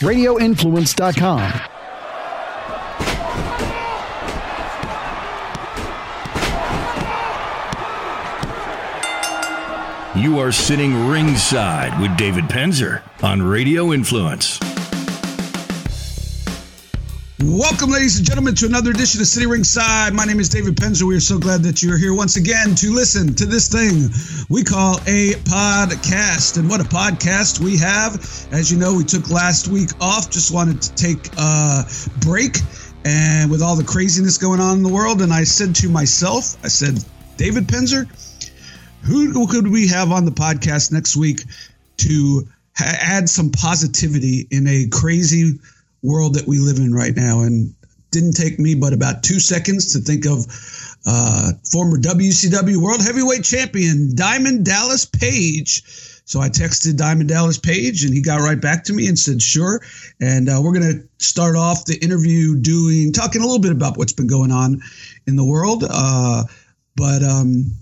radioinfluence.com. You are sitting ringside with David Penzer on Radio Influence. Welcome, ladies and gentlemen, to another edition of Sitting Ringside. My name is David Penzer. We are so glad that you're here once again to listen to this thing we call a podcast. And what a podcast we have. As you know, we took last week off, just wanted to take a break. And with all the craziness going on in the world, and I said to myself, I said, David Penzer, who could we have on the podcast next week to add some positivity in a crazy world that we live in right now. And didn't take me but about two seconds to think of uh, former WCW World Heavyweight Champion Diamond Dallas Page. So I texted Diamond Dallas Page, and he got right back to me and said, "Sure." And uh, we're going to start off the interview doing talking a little bit about what's been going on in the world, uh, but um,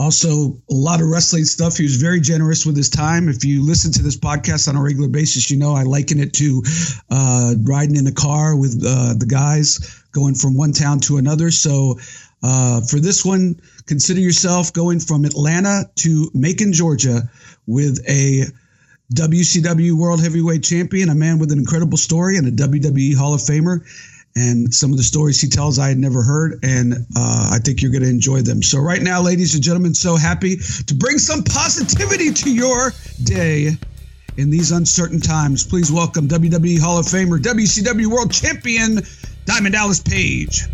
also a lot of wrestling stuff. He was very generous with his time. If you listen to this podcast on a regular basis, you know I liken it to uh, riding in a car with uh, the guys going from one town to another. So uh, for this one, consider yourself going from Atlanta to Macon, Georgia, with a WCW World Heavyweight Champion, a man with an incredible story, and a WWE Hall of Famer and some of the stories he tells I had never heard, and uh, I think you're going to enjoy them. So, right now, ladies and gentlemen, so happy to bring some positivity to your day in these uncertain times. Please welcome WWE Hall of Famer, WCW World Champion, Diamond Dallas Page.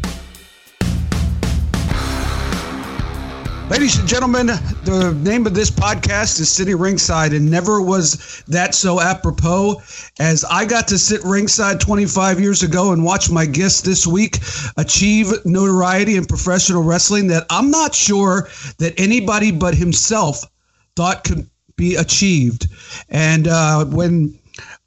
Ladies and gentlemen, the name of this podcast is Sitting Ringside, and never was that so apropos as I got to sit ringside 25 years ago and watch my guest this week achieve notoriety in professional wrestling that I'm not sure that anybody but himself thought could be achieved. And uh, when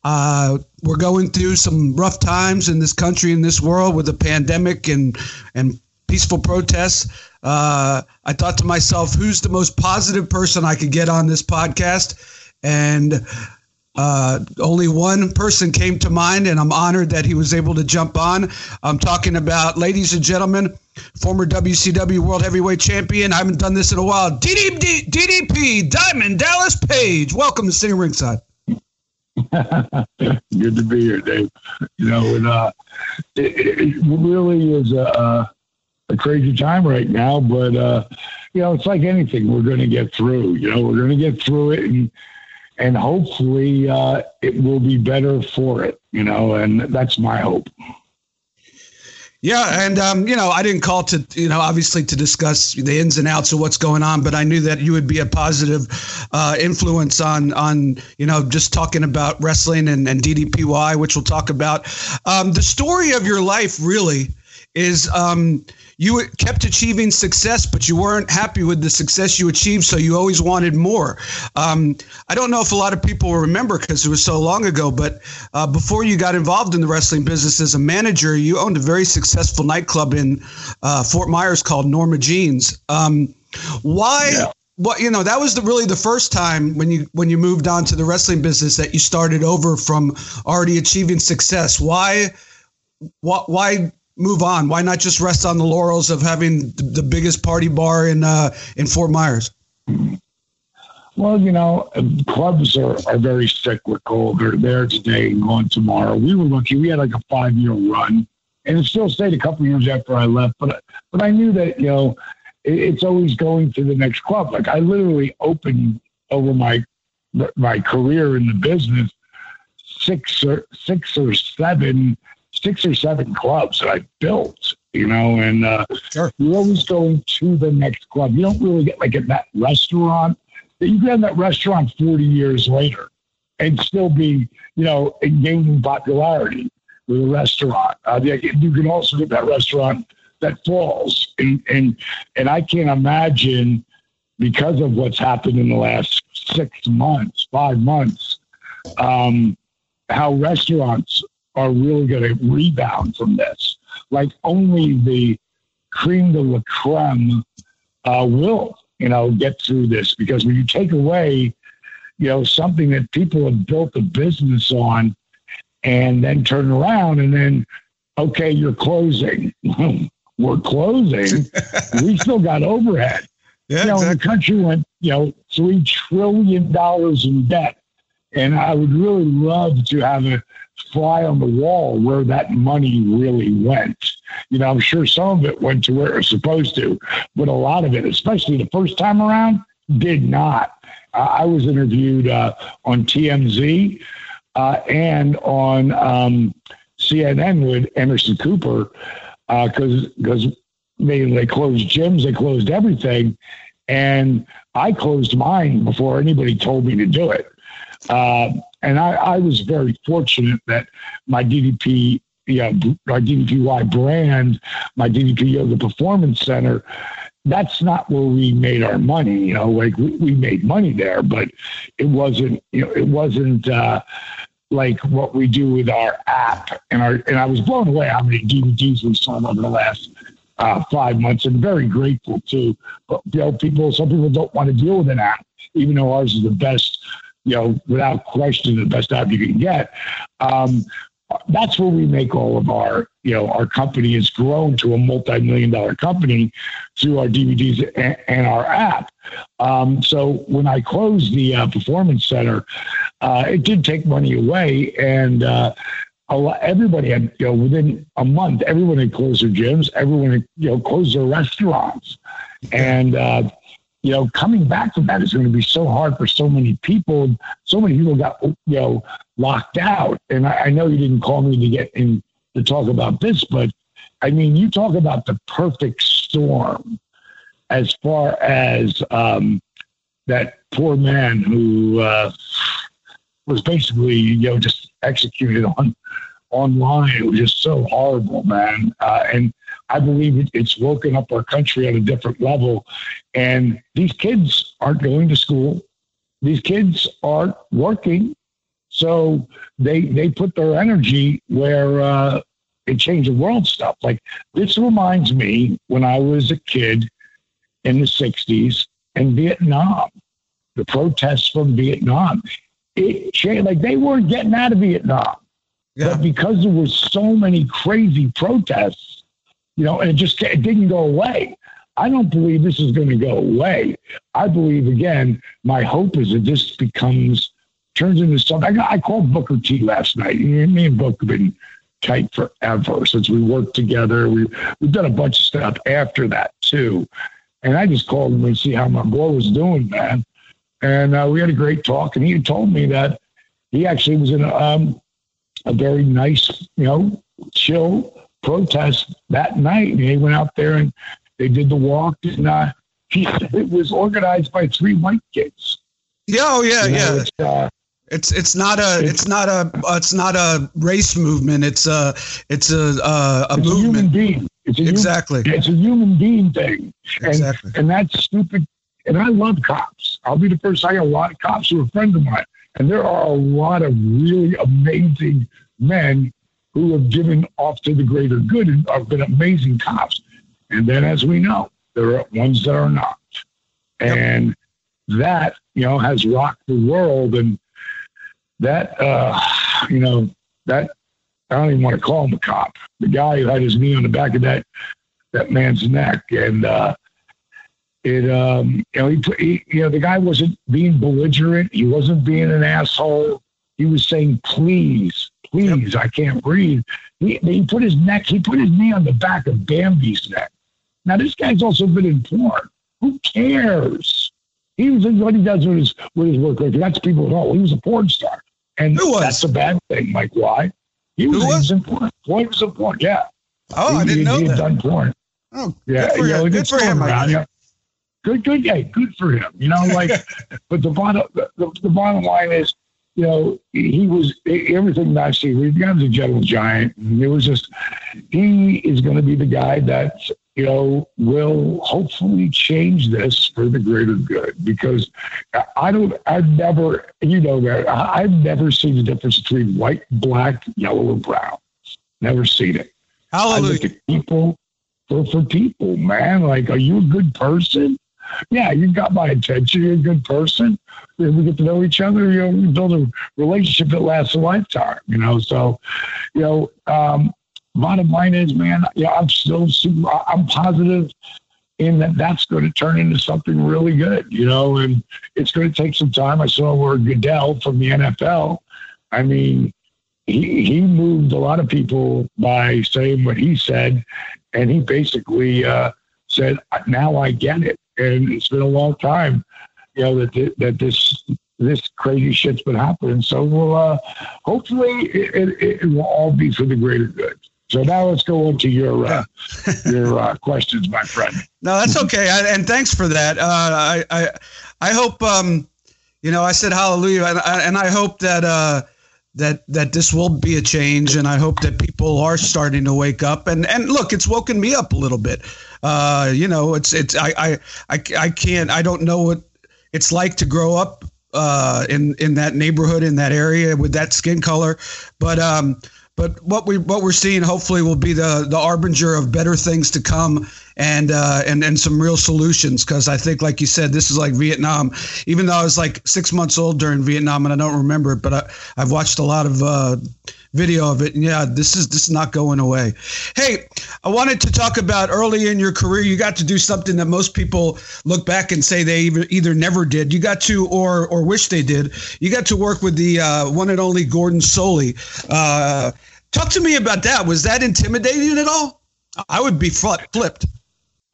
uh, we're going through some rough times in this country, in this world, with the pandemic and and peaceful protests. Uh, I thought to myself, who's the most positive person I could get on this podcast? And uh, only one person came to mind, and I'm honored that he was able to jump on. I'm talking about, ladies and gentlemen, former WCW World Heavyweight Champion. I haven't done this in a while. DDP, DDP Diamond Dallas Page. Welcome to Sitting Ringside. Good to be here, Dave. You know, and uh, it, it really is a, a crazy time right now, but uh, you know, it's like anything. We're going to get through. You know, we're going to get through it, and and hopefully uh, it will be better for it. You know, and that's my hope. Yeah, and um, you know, I didn't call to you know obviously to discuss the ins and outs of what's going on, but I knew that you would be a positive uh, influence on on you know just talking about wrestling and, and DDPY, which we'll talk about. Um, the story of your life really is um, you kept achieving success, but you weren't happy with the success you achieved, so you always wanted more. Um, I don't know if a lot of people remember because it was so long ago, but uh, before you got involved in the wrestling business as a manager, you owned a very successful nightclub in uh, Fort Myers called Norma Jeans. Um, why? Yeah. What you know that was the really the first time when you when you moved on to the wrestling business that you started over from already achieving success. Why? Why? Why move on? Why not just rest on the laurels of having the biggest party bar in uh, in Fort Myers? Well, you know, clubs are, are very cyclical. They're there today and gone tomorrow. We were lucky; we had like a five year run, and it still stayed a couple years after I left. But but I knew that you know it, it's always going to the next club. Like I literally opened over my my career in the business six or six or seven six or seven clubs that I built, you know, and uh, sure. you're always going to the next club. You don't really get like at that restaurant. You can have that restaurant 40 years later and still be, you know, gaining popularity with a restaurant. Uh, you can also get that restaurant that falls. And, and, and I can't imagine because of what's happened in the last six months, five months, um, how restaurants are really going to rebound from this. Like only the cream de la creme uh, will, you know, get through this because when you take away, you know, something that people have built a business on, and then turn around and then, okay, you're closing. We're closing. we still got overhead. Yeah, you know, exactly. the country went, you know, three trillion dollars in debt. And I would really love to have a fly on the wall where that money really went. You know, I'm sure some of it went to where it was supposed to, but a lot of it, especially the first time around, did not. Uh, I was interviewed uh, on TMZ uh, and on um, CNN with Anderson Cooper because uh, because they they closed gyms, they closed everything, and I closed mine before anybody told me to do it. And I, I, was very fortunate that my DDP, yeah, our DDPY brand, my DDP Yoga Performance Center, that's not where we made our money. You know, like we, we made money there, but it wasn't, you know, it wasn't, uh, like what we do with our app and our and I was blown away how many DVDs we sold over the last uh, five months and very grateful. But you know, people some people don't want to deal with an app, even though ours is the best, you know, without question the best app you can get. Um, that's where we make all of our, you know, our company has grown to a multi-million dollar company through our DVDs and, and our app. Um, so when I closed the uh, performance center, uh, it did take money away, and uh, lot, everybody had, you know, within a month, everyone had closed their gyms, everyone had, you know, closed their restaurants, and uh, you know, coming back from that is going to be so hard for so many people. So many people got, you know, locked out. And I, I know you didn't call me to get in to talk about this, but I mean, you talk about the perfect storm as far as um, that poor man who uh, was basically, you know, just executed on online. It was just so horrible, man. Uh, and I believe it, it's woken up our country at a different level. And these kids aren't going to school. These kids aren't working. So they they put their energy where uh, it changed the world stuff. Like this reminds me when I was a kid in the '60s in Vietnam, the protests from Vietnam. It changed, like they weren't getting out of Vietnam, yeah. but because there were so many crazy protests, you know, and it just it didn't go away. I don't believe this is going to go away. I believe again, my hope is that this becomes turns into something. I, I called Booker T last night. Me and Booker have been tight forever since we worked together. We we've done a bunch of stuff after that too, and I just called him and see how my boy was doing, man. And uh, we had a great talk, and he told me that he actually was in a, um, a very nice, you know, chill protest that night. And they went out there and they did the walk, and uh, it was organized by three white kids. Yeah, oh yeah, you know, yeah. It's, uh, it's it's not a it's, it's, not a it's not a race movement. It's a it's a a, a it's movement. A human being. It's a exactly. Human, it's a human being thing. And, exactly. And that's stupid. And I love cops. I'll be the first. I got a lot of cops who are friends of mine, and there are a lot of really amazing men who have given off to the greater good and have been amazing cops. And then, as we know, there are ones that are not. And yep. that, you know, has rocked the world. And that, uh, you know, that, I don't even want to call him a cop. The guy who had his knee on the back of that, that man's neck. And, uh, it, um, you know, he, he, you know, the guy wasn't being belligerent. He wasn't being an asshole. He was saying, please, please. I can't breathe. He, he put his neck, he put his knee on the back of Bambi's neck. Now, this guy's also been in porn. Who cares? He was what he does with his with his work. Like that's people at all. He was a porn star, and that's a bad thing. Mike, why? He was, was? He was in porn. Floyd was in porn. Yeah. Oh, he, I didn't he, know he that. done porn. Oh, yeah. Good for you know, him. Good for him. Around, yeah. Good, good. Yeah, good for him. You know, like, but the bottom the, the bottom line is you know, he was everything that I see. The guy's a gentle giant. And it was just, he is going to be the guy that, you know, will hopefully change this for the greater good because I don't, I've never, you know, that I've never seen the difference between white, black, yellow, or brown. Never seen it. Hallelujah. I look at people for, for people, man. Like, are you a good person? Yeah, you got my attention. You're a good person. We get to know each other. You know, we build a relationship that lasts a lifetime. You know, so you know, um, bottom line is, man, yeah, I'm still super. I'm positive in that that's going to turn into something really good. You know, and it's going to take some time. I saw where Goodell from the NFL. I mean, he he moved a lot of people by saying what he said, and he basically uh, said, "Now I get it." And it's been a long time, you know, that that this this crazy shit's been happening. So we'll uh, hopefully it, it, it, will all be for the greater good. So now let's go on to your uh, your uh, questions, my friend. No, that's okay, I, and thanks for that. Uh, I I I hope um, you know I said hallelujah, and I, and I hope that uh, that that this will be a change, and I hope that people are starting to wake up. And and look, it's woken me up a little bit. Uh, you know, it's it's I I I, I can't I don't know what it's like to grow up uh, in in that neighborhood in that area with that skin color, but um, but what we what we're seeing hopefully will be the the arbinger of better things to come and uh, and and some real solutions. Because I think like you said this is like Vietnam. Even though I was like six months old during Vietnam and I don't remember it but I, I've watched a lot of uh, video of it and yeah this is this is not going away hey I wanted to talk about early in your career you got to do something that most people look back and say they either, never did you got to or or wish they did you got to work with the uh, one and only Gordon Solie uh, Talk to me about that. Was that intimidating at all? I would be flipped.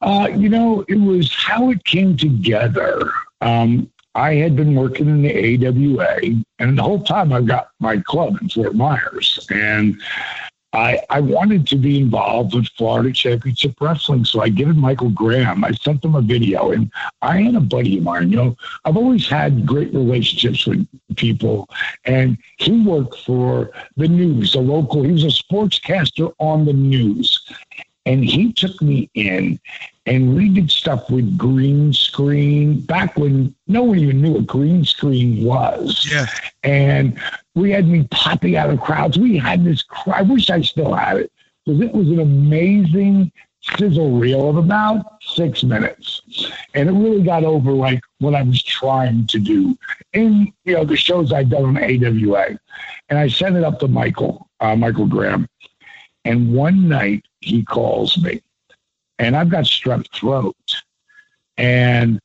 Uh, you know, it was how it came together. Um, I had been working in the AWA, and the whole time I've got my club in Fort Myers, and I, I wanted to be involved with Florida Championship Wrestling. So I given Michael Graham, I sent him a video. And I had a buddy of mine, you know, I've always had great relationships with people. And he worked for the news, the local, he was a sportscaster on the news. And he took me in and we did stuff with green screen back when no one even knew what green screen was. Yeah. And we had me popping out of crowds. We had this, I wish I still had it because it was an amazing sizzle reel of about six minutes. And it really got over like what I was trying to do in, you know, the shows I'd done on AWA. And I sent it up to Michael, uh, Michael Graham. And one night he calls me and I've got strep throat and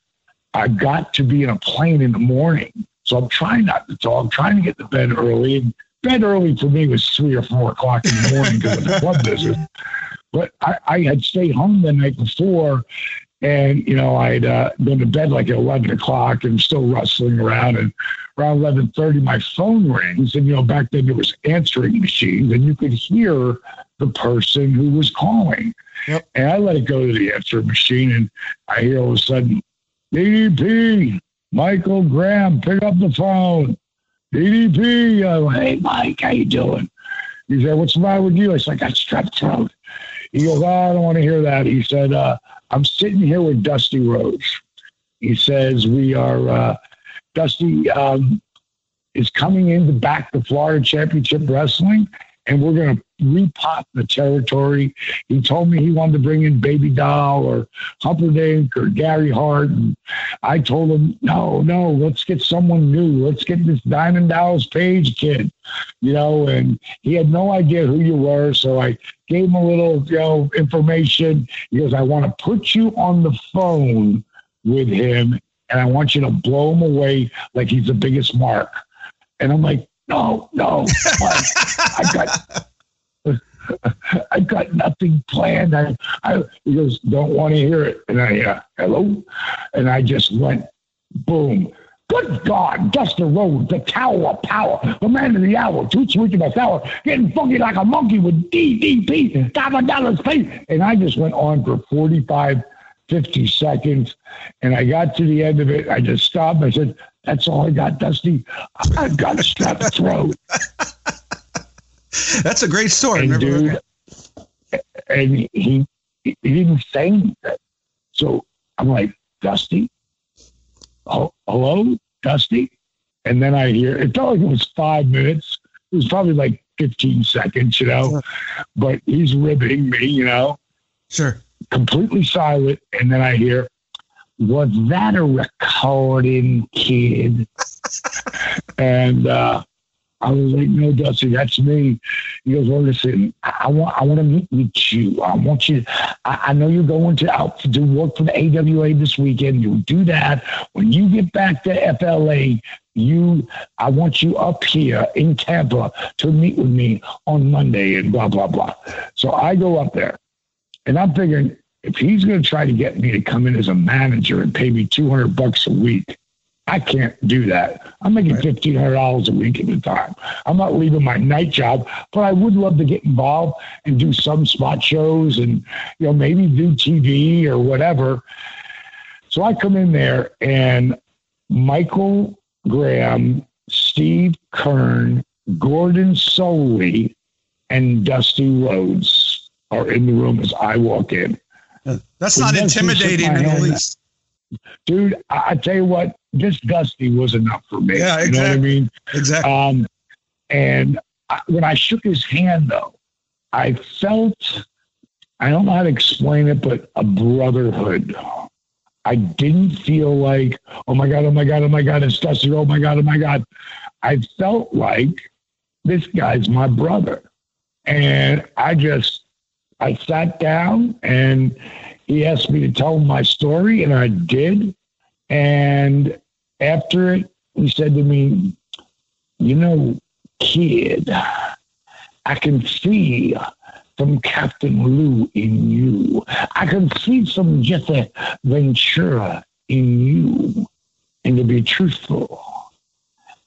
I got to be in a plane in the morning so I'm trying not to talk. Trying to get to bed early. And bed early for me was three or four o'clock in the morning because of the club business. But I, I had stayed home the night before and, you know, I'd uh, been to bed like at 11 o'clock and still rustling around. And around 11.30, my phone rings. And, you know, back then there was answering machines and you could hear the person who was calling. Yep. And I let it go to the answering machine and I hear all of a sudden, DDP, Michael Graham, pick up the phone. DDP. I went, hey, Mike, how you doing? He said, what's the matter with you? I said, I got strep throat. He goes, oh, I don't want to hear that. He said, uh, I'm sitting here with Dusty Rhodes. He says, we are, uh, Dusty um, is coming in to back the Florida Championship Wrestling and we're going to repop the territory. He told me he wanted to bring in Baby Doll or Humperdinck or Gary Hart. And I told him, no, no, let's get someone new. Let's get this Diamond Dallas Page kid, you know, and he had no idea who you were. So I gave him a little, you know, information. He goes, I want to put you on the phone with him and I want you to blow him away like he's the biggest mark. And I'm like, no, no, I got. I got nothing planned. I, I, he goes, don't want to hear it. And I, uh, hello? And I just went, boom. Good God, Dusty Rhodes, the tower of power, the man of the hour, two sweet to my sour, getting funky like a monkey with DDP, Diamond Dallas Page. And I just went on for 45, 50 seconds. And I got to the end of it. I just stopped. I said, that's all I got, Dusty. I've got a strep throat. That's a great story. And, dude, and he, he didn't say anything. So I'm like, Dusty, oh, hello, Dusty? And then I hear, it felt like it was five minutes. It was probably like 15 seconds, you know, sure. but he's ribbing me, you know. Sure. Completely silent. And then I hear, was that a recording, kid? and uh, I was like, no, Dusty, that's me. He goes, well, listen, I, want, I want to meet with you. I want you. I, I know you're going to out to do work for the AWA this weekend. You'll do that when you get back to FLA. You, I want you up here in Tampa to meet with me on Monday, and blah blah blah. So I go up there, and I'm figuring if he's going to try to get me to come in as a manager and pay me 200 bucks a week, I can't do that. I'm making right. fifteen hundred dollars a week at the time. I'm not leaving my night job, but I would love to get involved and do some spot shows and you know maybe do TV or whatever. So I come in there and Michael Graham, Steve Keirn, Gordon Solie, and Dusty Rhodes are in the room as I walk in. That's not intimidating in the least. Dude, I, I tell you what, just Dusty was enough for me. Yeah, exactly. You know what I mean? Exactly. Um, and I, when I shook his hand, though, I felt, I don't know how to explain it, but a brotherhood. I didn't feel like, oh my God, oh my God, oh my God, it's Dusty, oh my God, oh my God. I felt like this guy's my brother. And I just, I sat down and he asked me to tell him my story, and I did. And after it, he said to me, You know, kid, I can see some Captain Lou in you. I can see some Jesse Ventura in you. And to be truthful,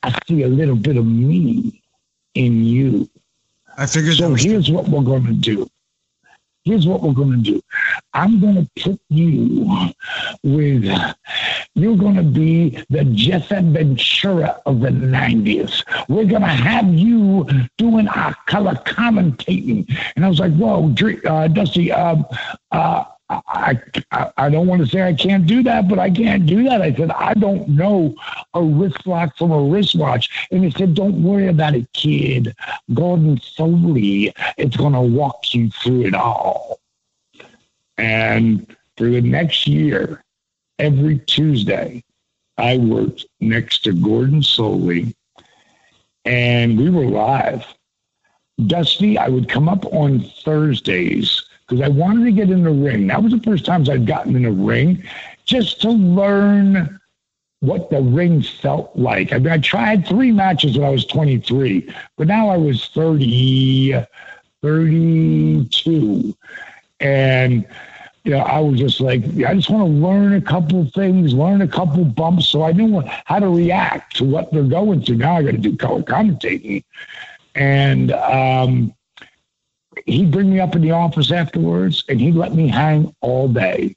I see a little bit of me in you. I figured. So here's what we're going to do here's what we're going to do. I'm going to put you with, you're going to be the Jesse Ventura of the 90s. We're going to have you doing our color commentating. And I was like, whoa, uh, Dusty, um, uh, I, I, don't want to say I can't do that, but I can't do that. I said, I don't know a wrist lock from a wristwatch. And he said, Don't worry about it, kid. Gordon Solie it's going to walk you through it all. And for the next year, every Tuesday, I worked next to Gordon Solie, and we were live. Dusty, I would come up on Thursdays because I wanted to get in the ring. That was the first times I'd gotten in a ring just to learn what the ring felt like. I mean, I tried three matches when I was 23, but now I was 30, 32. And, you know, I was just like, I just want to learn a couple things, learn a couple bumps so I knew how to react to what they're going through. Now I got to do color commentating. And, um, he'd bring me up in the office afterwards and he'd let me hang all day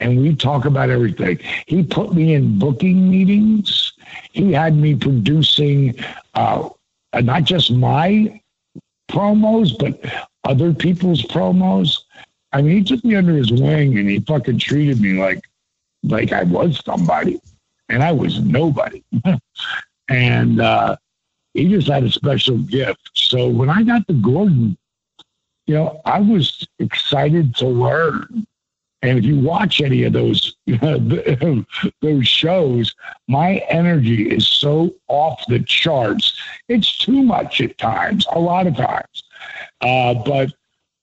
and we'd talk about everything. He put me in booking meetings. He had me producing uh, not just my promos, but other people's promos. I mean, he took me under his wing and he fucking treated me like like I was somebody, and I was nobody. and uh, he just had a special gift. So when I got to Gordon, you know, I was excited to learn. And if you watch any of those those shows, my energy is so off the charts. It's too much at times, a lot of times. Uh, but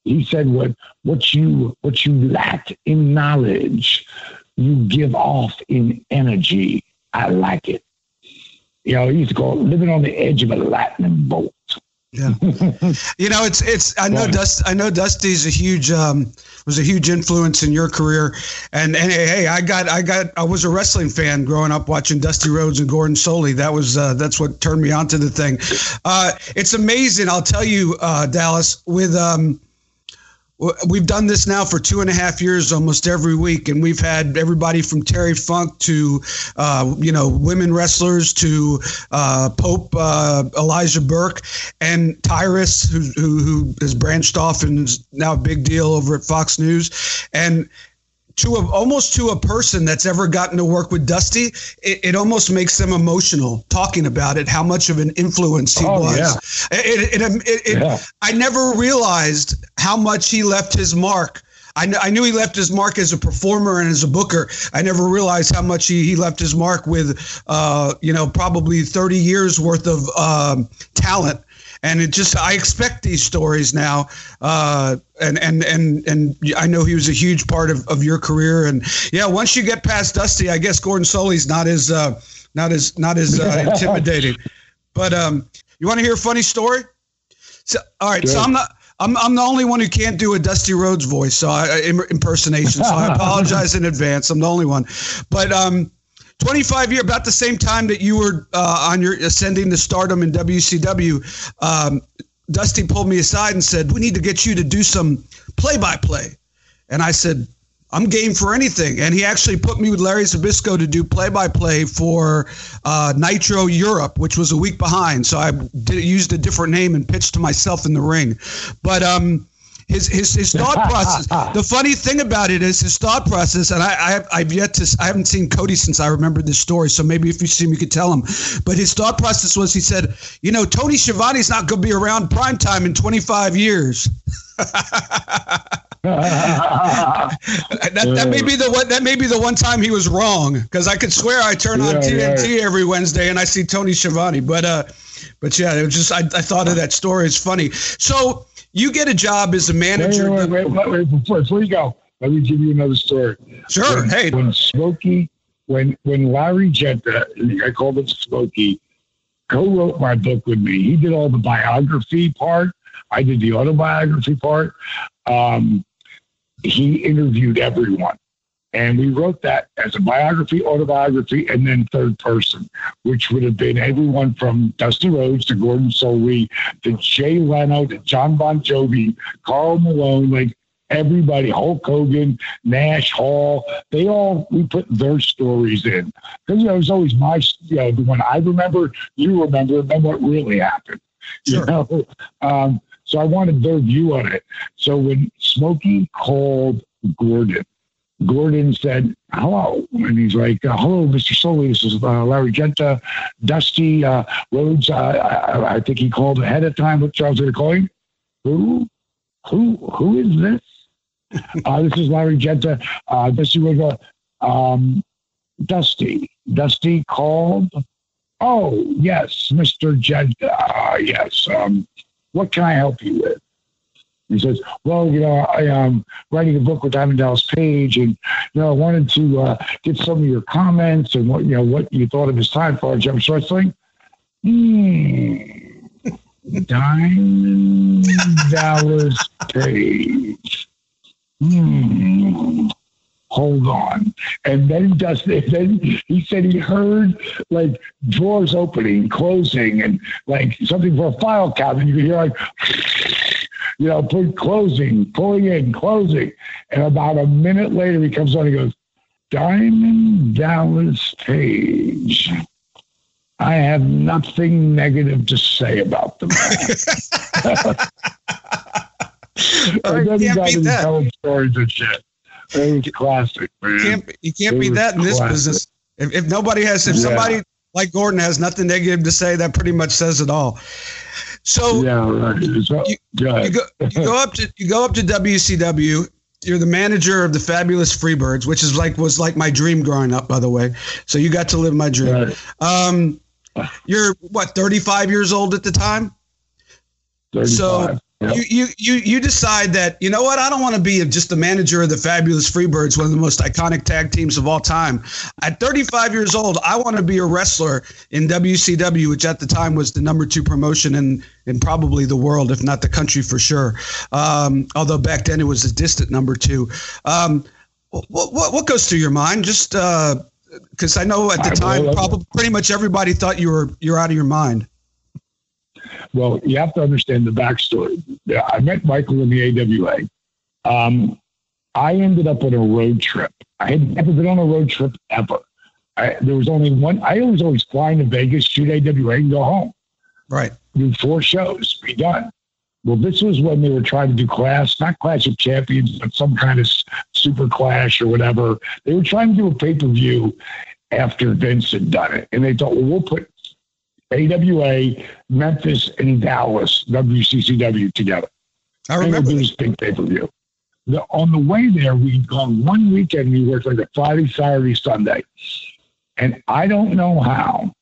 he said, "What what you what you lack in knowledge, you give off in energy. I like it." You know, he used to call it living on the edge of a lightning bolt. Yeah, you know, it's it's. I know Dust. I know Dusty's a huge um, was a huge influence in your career, and and hey, I got I got I was a wrestling fan growing up watching Dusty Rhodes and Gordon Solie. That was uh, that's what turned me on to the thing. Uh, it's amazing. I'll tell you, uh, Dallas, with um, we've done this now for two and a half years almost every week and we've had everybody from terry funk to uh, you know women wrestlers to uh, pope uh, elijah burke and tyrus who, who, who has branched off and is now a big deal over at fox news. And to a, almost to a person that's ever gotten to work with Dusty, it, it, almost makes them emotional talking about it. How much of an influence he oh, was. Yeah. It, it, yeah. I never realized how much he left his mark. I I, kn- I knew he left his mark as a performer and as a booker. I never realized how much he, he left his mark with, uh, you know, probably 30 years worth of um, talent. And it just, I expect these stories now. Uh, and, and, and, and I know he was a huge part of, of your career. And yeah, once you get past Dusty, I guess Gordon Solie's not as, uh, not as, not as uh, intimidating. But um, you want to hear a funny story? So, all right. Good. So I'm not, I'm, I'm the only one who can't do a Dusty Rhodes voice, so I, impersonation. So I apologize in advance. I'm the only one. But um, 25 year, about the same time that you were uh, on your ascending to stardom in WCW, um, Dusty pulled me aside and said, "We need to get you to do some play by play." And I said, I'm game for anything. And he actually put me with Larry Zbyszko to do play by play for uh, Nitro Europe, which was a week behind. So I did, used a different name and pitched to myself in the ring. But um, his, his, his thought process. the funny thing about it is his thought process, and I, I have yet to I haven't seen Cody since I remember this story. So maybe if you see him, you could tell him. But his thought process was he said, you know, Tony Schiavone's not going to be around prime time in 25 years. that, that may be the one. That may be the one time he was wrong because I could swear I turn on TNT right. every Wednesday and I see Tony Schiavone. But uh, but yeah, it was just I, I thought of that story. It's funny. So you get a job as a manager. Wait, wait, wait, wait, before, before you go, let me give you another story. Sure. When, hey, when Smokey, when when Larry Genta, I called him Smokey, co-wrote my book with me. He did all the biography part. I did the autobiography part. Um, he interviewed everyone. And we wrote that as a biography, autobiography, and then third person, which would have been everyone from Dusty Rhodes to Gordon Solie to Jay Leno to John Bon Jovi, Karl Malone, like everybody, Hulk Hogan, Nash Hall, they all, we put their stories in. Because, you know, it was always my, you know, the one I remember, you remember, and then what really happened. Sure. You know? Um, so I wanted their view on it. So when Smokey called Gordon, Gordon said, hello. And he's like, uh, hello, Mr. Solie. This is uh, Larry Genta, Dusty uh, Rhodes. Uh, I, I, think he called ahead of time. What Charles to call him? Who? Who? Who is this? uh, this is Larry Genta. Uh, Dusty Rhodes. Um, Dusty. Dusty called. Oh, yes, Mr. Genta. Uh, yes. Um, what can I help you with? He says, well, you know, I am um, writing a book with Diamond Dallas Page, and you know, I wanted to uh, get some of your comments and what you know what you thought of his time for Jump Wrestling. Hmm. Diamond Dallas Page. Hmm hold on. And then Dustin, then he said he heard like drawers opening, closing, and like something for a file cabinet. You could hear like, you know, put closing, pulling in, closing. And about a minute later, he comes on and goes, Diamond Dallas Page. I have nothing negative to say about the man. and then he got into telling stories and shit. It was classic, man. You can't, you can't beat that in this classic. business. If, if nobody has, if yeah. somebody like Gordon has nothing negative to say, that pretty much says it all. So yeah, right. so, you, you, go, you go up to you go up to WCW. You're the manager of the Fabulous Freebirds, which is like was like my dream growing up, by the way. So you got to live my dream. Right. Um, you're what 35 years old at the time. 35. So you, you you you decide that you know what I don't want to be just the manager of the fabulous Freebirds, one of the most iconic tag teams of all time. At 35 years old, I want to be a wrestler in WCW, which at the time was the number two promotion in in probably the world, if not the country for sure. Um, although back then it was a distant number two. Um, what, what what goes through your mind? Just because uh, I know at the time, probably pretty much everybody thought you were you're out of your mind. Well, you have to understand the backstory. I met Michael in the AWA. Um, I ended up on a road trip. I had never been on a road trip ever. I, there was only one. I was always flying to Vegas, shoot AWA, and go home. Right. Do four shows, be done. Well, this was when they were trying to do class, not Clash of Champions, but some kind of super clash or whatever. They were trying to do a pay per view after Vince had done it. And they thought, well, we'll put AWA, Memphis, and Dallas, WCCW together. I remember this big pay per view. the, on the way there, we'd gone one weekend. We worked like a Friday, Saturday, Sunday, and I don't know how,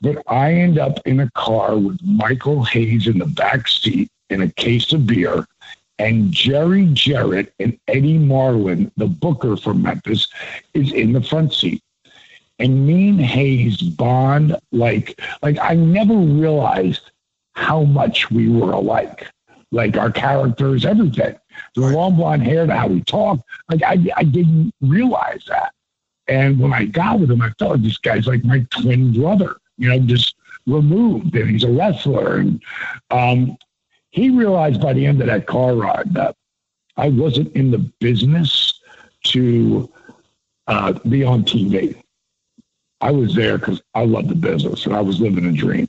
but I end up in a car with Michael Hayes in the back seat in a case of beer, and Jerry Jarrett and Eddie Marlin, the booker from Memphis, is in the front seat. And me and Hayes bond like like I never realized how much we were alike. Like our characters, everything. The long blonde hair, to how we talk. Like I I didn't realize that. And when I got with him, I felt like this guy's like my twin brother, you know, just removed and he's a wrestler. And um, he realized by the end of that car ride that I wasn't in the business to uh, be on TV. I was there because I loved the business and I was living a dream.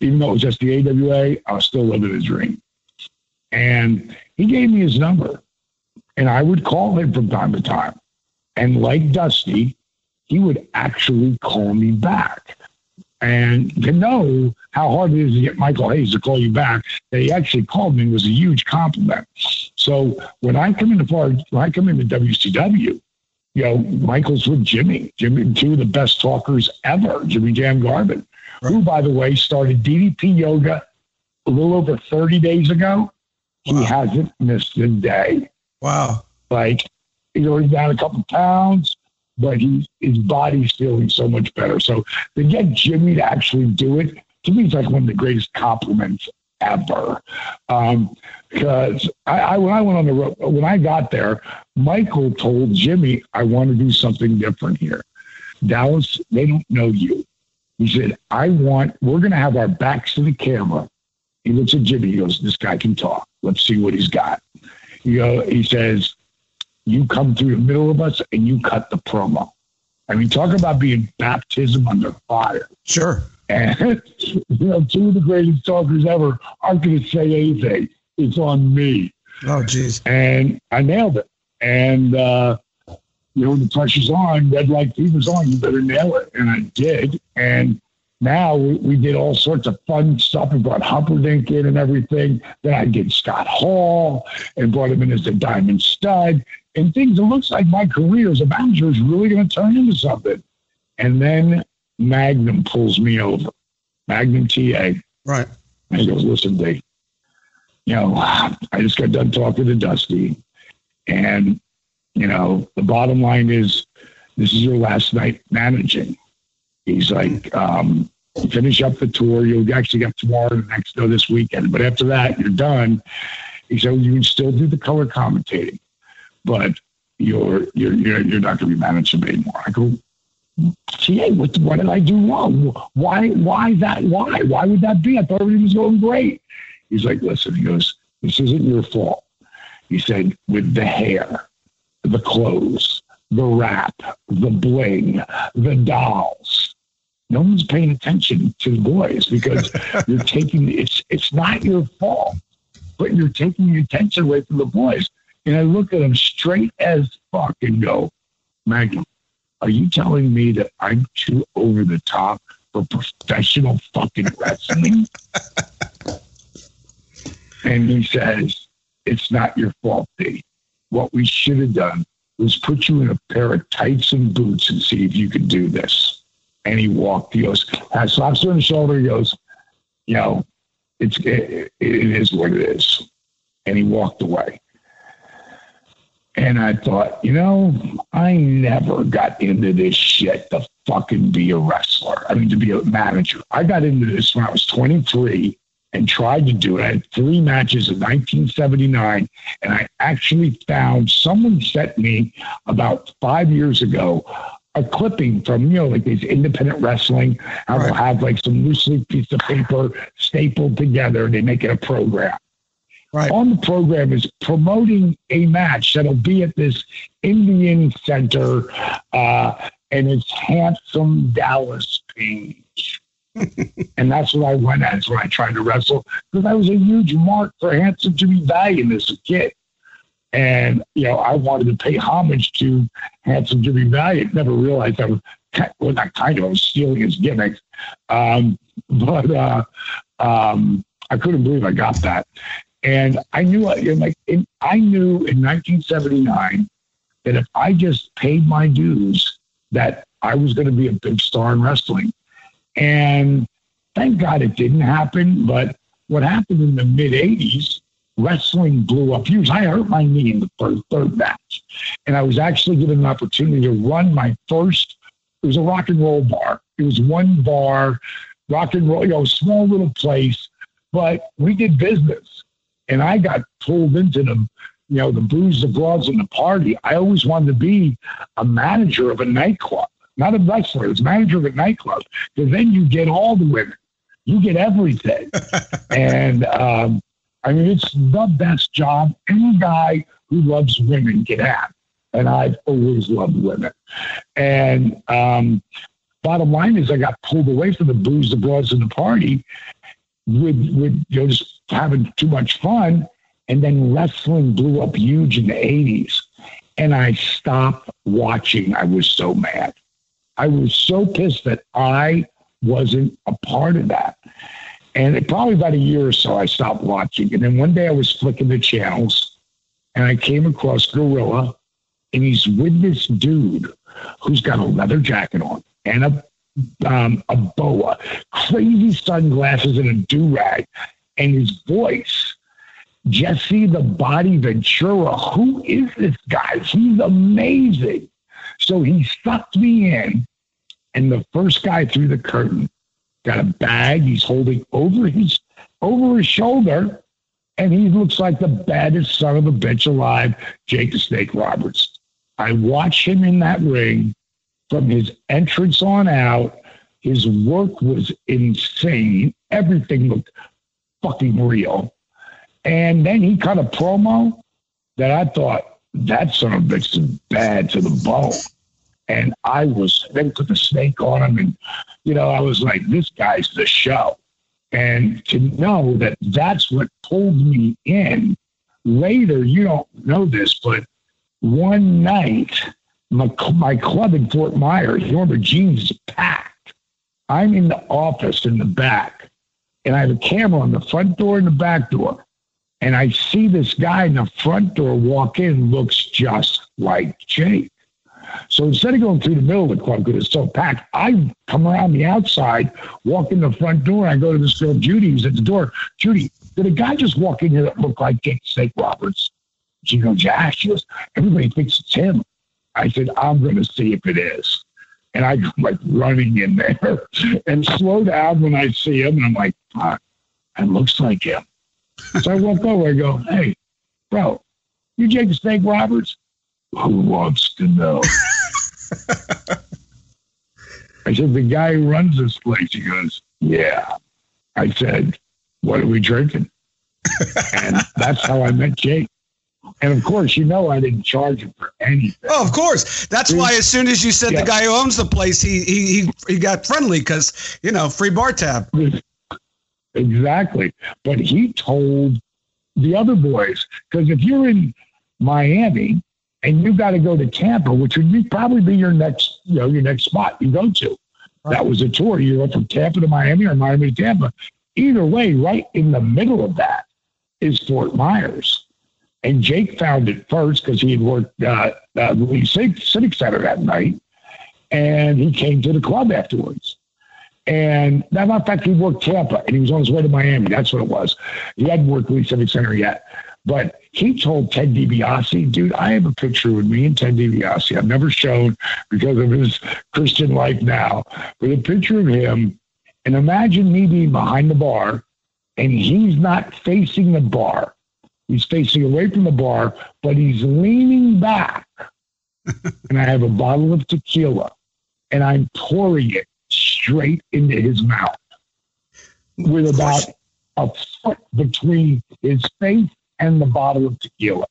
Even though it was just the AWA, I was still living a dream. And he gave me his number, and I would call him from time to time. And like Dusty, he would actually call me back. And to know how hard it is to get Michael Hayes to call you back, that he actually called me was a huge compliment. So when I come into when I come into WCW, you know, Michael's with Jimmy. Jimmy, two of the best talkers ever, Jimmy Jam Garvin, right. who, by the way, started DDP yoga a little over 30 days ago. Wow. He hasn't missed a day. Wow. Like, you know, he's down a couple pounds, but he, his body's feeling so much better. So to get Jimmy to actually do it, to me, it's like one of the greatest compliments ever. Um, because I, I, when I went on the road, when I got there, Michael told Jimmy, "I want to do something different here." Dallas, they don't know you. He said, "I want. We're going to have our backs to the camera." He looks at Jimmy. He goes, "This guy can talk. Let's see what he's got." You know, he says, "You come through the middle of us and you cut the promo." I mean, talk about being baptism under fire. Sure. And you know, two of the greatest talkers ever aren't going to say anything. It's on me. Oh, jeez. And I nailed it. And uh, you know, the pressure's on, red light fever's on. You better nail it, and I did. And now we, we did all sorts of fun stuff. We brought Humperdinck in and everything. Then I did Scott Hall and brought him in as the Diamond Stud and things. It looks like my career as a manager is really going to turn into something. And then Magnum pulls me over, Magnum TA. Right. And he goes, listen, Dave, you know, I just got done talking to Dusty. And, you know, the bottom line is this is your last night managing. He's like, um, finish up the tour. You'll actually get tomorrow, the next, no, this weekend. But after that, you're done. He said, well, you can still do the color commentating, but you're, you're, you're, you're not going to be managing anymore. I go, gee, what, what did I do wrong? Why, why that? Why? Why would that be? I thought everything was going great. He's like, listen, he goes, this isn't your fault. He said, with the hair, the clothes, the rap, the bling, the dolls. No one's paying attention to the boys because you're taking it's it's not your fault, but you're taking your attention away from the boys. And I look at him straight as fuck and go, Magnum, are you telling me that I'm too over the top for professional fucking wrestling? and he says, It's not your fault, D. What we should have done was put you in a pair of tights and boots and see if you could do this. And he walked, he goes, I slaps on the shoulder, he goes, you know, it's it, it is what it is. And he walked away. And I thought, you know, I never got into this shit to fucking be a wrestler. I mean, to be a manager. I got into this when I was 23 and tried to do it. I had three matches in 1979, and I actually found someone sent me about five years ago a clipping from you know like these independent wrestling. I will have like some loose leaf piece of paper stapled together, and they make it a program. Right. On the program is promoting a match that'll be at this Indian Center, uh, and it's handsome Dallas Page. And that's what I went at. as when I tried to wrestle because I was a huge mark for handsome Jimmy Valiant as a kid. And, you know, I wanted to pay homage to handsome Jimmy Valiant. Never realized I was, well, not kind of, I was stealing his gimmicks. Um, but uh, um, I couldn't believe I got that. And I knew, like, in, I knew in 1979 that if I just paid my dues, that I was going to be a big star in wrestling. And thank God it didn't happen. But what happened in the mid 80s, wrestling blew up huge. I hurt my knee in the third, third match. And I was actually given an opportunity to run my first, it was a rock and roll bar. It was one bar, rock and roll, you know, small little place, but we did business. And I got pulled into the, you know, the booze, the broads, and the party. I always wanted to be a manager of a nightclub, not a wrestler, it's manager of a nightclub. Because then you get all the women, you get everything. and um, I mean, it's the best job any guy who loves women can have. And I've always loved women. And um, bottom line is, I got pulled away from the booze, the broads, and the party with, with you know, just having too much fun. And then wrestling blew up huge in the 80s. And I stopped watching. I was so mad. I was so pissed that I wasn't a part of that. And it, probably about a year or so, I stopped watching. And then one day I was flicking the channels and I came across Gorilla and he's with this dude who's got a leather jacket on and a um, a boa, crazy sunglasses and a do rag, and his voice. Jesse the Body Ventura. Who is this guy? He's amazing. So he sucked me in, and the first guy through the curtain got a bag he's holding over his over his shoulder, and he looks like the baddest son of a bitch alive, Jake the Snake Roberts. I watched him in that ring from his entrance on out. His work was insane. Everything looked fucking real. And then he cut a promo that I thought that son of a bitch is bad to the bone. And I was then put the snake on him, and you know I was like, this guy's the show. And to know that that's what pulled me in. Later, you don't know this, but one night my, my club in Fort Myers, you remember, Jean's packed. I'm in the office in the back, and I have a camera on the front door and the back door. And I see this guy in the front door walk in, looks just like Jake. So instead of going through the middle of the club because it's so packed, I come around the outside, walk in the front door, and I go to this girl, Judy, who's at the door. Judy, did a guy just walk in here that looked like Jake Snake Roberts? She goes, yeah. She goes, everybody thinks it's him. I said, I'm going to see if it is. And I like running in there and slow down when I see him. And I'm like, fuck, it looks like him. so I walk over and go, hey, bro, you Jake Snake Roberts? Who wants to know? I said, the guy who runs this place. He goes, yeah. I said, what are we drinking? and that's how I met Jake. And of course, you know I didn't charge him for anything. Oh, of course. That's why as soon as you said yeah. the guy who owns the place, he he he, he got friendly because you know free bar tab. Exactly. But he told the other boys because if you're in Miami and you got to go to Tampa, which would be, probably be your next you know your next spot you go to. Right. That was a tour. You went from Tampa to Miami or Miami to Tampa. Either way, right in the middle of that is Fort Myers. And Jake found it first because he had worked uh, uh, the Civic Center that night, and he came to the club afterwards. And that matter of fact, he worked Tampa, and he was on his way to Miami. That's what it was. He hadn't worked Lee Civic Center yet, but he told Ted DiBiase, dude, I have a picture with me and Ted DiBiase. I've never shown because of his Christian life now, but a picture of him. And imagine me being behind the bar, and he's not facing the bar He's facing away from the bar, but he's leaning back. and I have a bottle of tequila and I'm pouring it straight into his mouth with about a foot between his face and the bottle of tequila.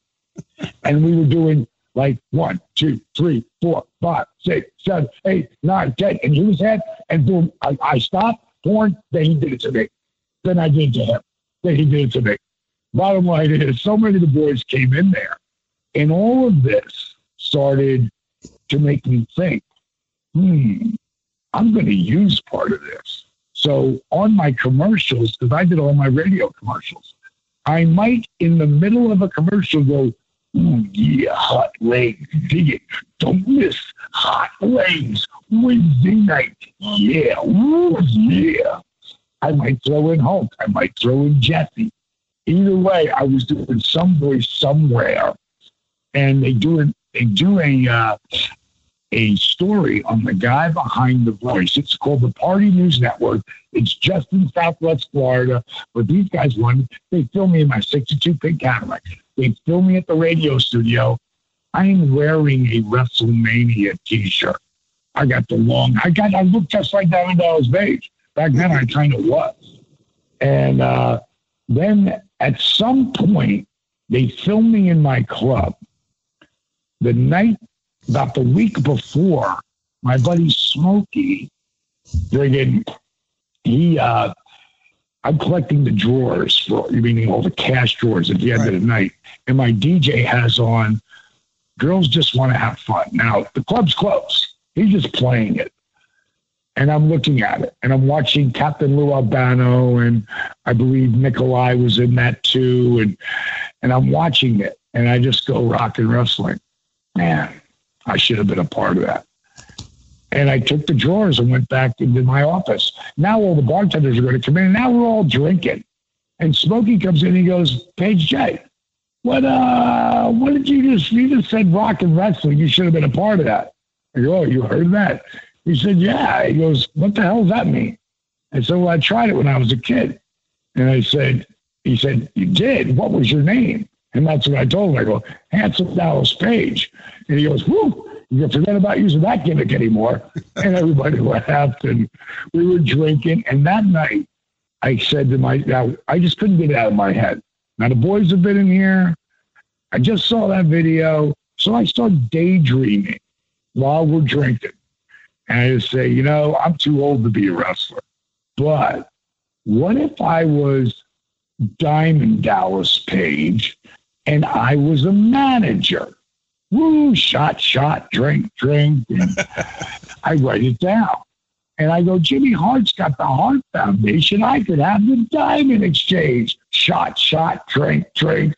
and we were doing like one, two, three, four, five, six, seven, eight, nine, ten. And he was head, and boom, I, I stopped pouring. Then he did it to me. Then I did it to him. Then he did it to me. Bottom line is, so many of the boys came in there, and all of this started to make me think, hmm, I'm going to use part of this. So on my commercials, because I did all my radio commercials, I might, in the middle of a commercial, go, Ooh, yeah, hot legs. Dig it. Don't miss hot legs. Wednesday night. Yeah. Ooh, yeah. I might throw in Hulk. I might throw in Jesse. Either way, I was doing some voice somewhere, and they do it. They do a uh, a story on the guy behind the voice. It's called the Party News Network. It's just in Southwest Florida, but these guys won. They filmed me in my '62 pink Cadillac. They filmed me at the radio studio. I am wearing a WrestleMania T-shirt. I got the long. I got. I look just like Diamond Dallas Page. Back then, I kind of was. And uh, then at some point, they filmed me in my club. The night, about the week before, my buddy Smokey, friggin', he, uh, I'm collecting the drawers for, meaning all the cash drawers at the end right. of the night. And my DJ has on, girls just want to have fun. Now, the club's closed. He's just playing it and I'm looking at it and I'm watching Captain Lou Albano and I believe Nikolai was in that too and and I'm watching it and I just go rock and wrestling. Man, I should have been a part of that. And I took the drawers and went back into my office. Now all the bartenders are going to come in and now we're all drinking. And Smokey comes in and he goes, Page J, what uh what did you just you just said rock and wrestling? You should have been a part of that. I go, Oh, you heard that? He said, Yeah. He goes, What the hell does that mean? I said, Well, I tried it when I was a kid. And I said, He said, You did? What was your name? And that's what I told him. I go, Handsome Dallas Page. And he goes, Whoo, you forget about using that gimmick anymore. and everybody laughed and we were drinking. And that night, I said to my, now, I just couldn't get it out of my head. Now, the boys have been in here. I just saw that video. So I started daydreaming while we're drinking. And I just say, you know, I'm too old to be a wrestler. But what if I was Diamond Dallas Page and I was a manager? Woo, shot, shot, drink, drink. And I write it down. And I go, Jimmy Hart's got the Hart Foundation. I could have the Diamond Exchange. Shot, shot, drink, drink.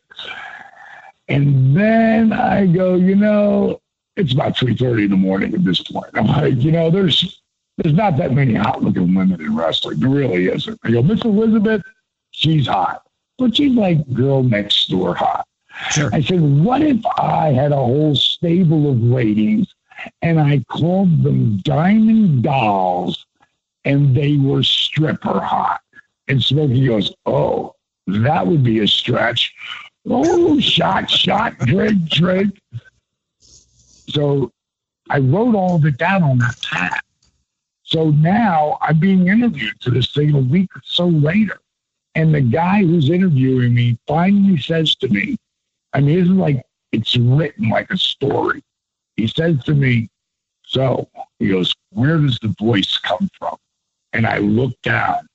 And then I go, you know, it's about three thirty in the morning at this point. I'm like, you know, there's there's not that many hot looking women in wrestling. There really isn't. I go, Miss Elizabeth, she's hot, but she's like girl next door hot. Sure. I said, what if I had a whole stable of ladies and I called them diamond dolls and they were stripper hot? And Smokey goes, oh, that would be a stretch. Oh, shot, shot, drink, drink. So I wrote all of it down on that pad. So now I'm being interviewed for this thing a week or so later. And the guy who's interviewing me finally says to me, I mean, it's like it's written like a story. He says to me, So he goes, Where does the voice come from? And I look down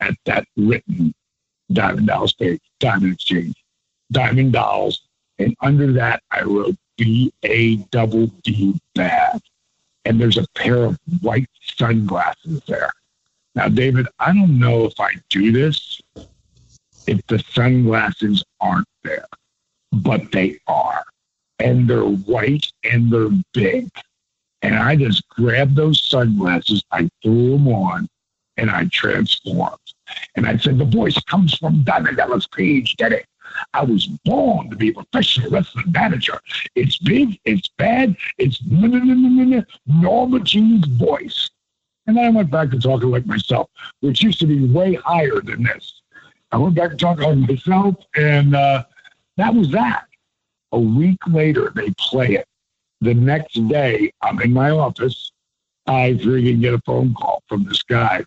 at that written Diamond Dolls page, Diamond Exchange, Diamond Dolls. And under that, I wrote B A double D bad. And there's a pair of white sunglasses there. Now, David, I don't know if I do this if the sunglasses aren't there, but they are. And they're white and they're big. And I just grabbed those sunglasses, I threw them on, and I transformed. And I said, The voice comes from Diamond Dallas Page. Get it? I was born to be a professional wrestling manager. It's big, it's bad, it's Norma Jean's voice. And then I went back to talking like myself, which used to be way higher than this. I went back to talking like myself, and uh, that was that. A week later, they play it. The next day, I'm in my office. I freaking get a phone call from this guy.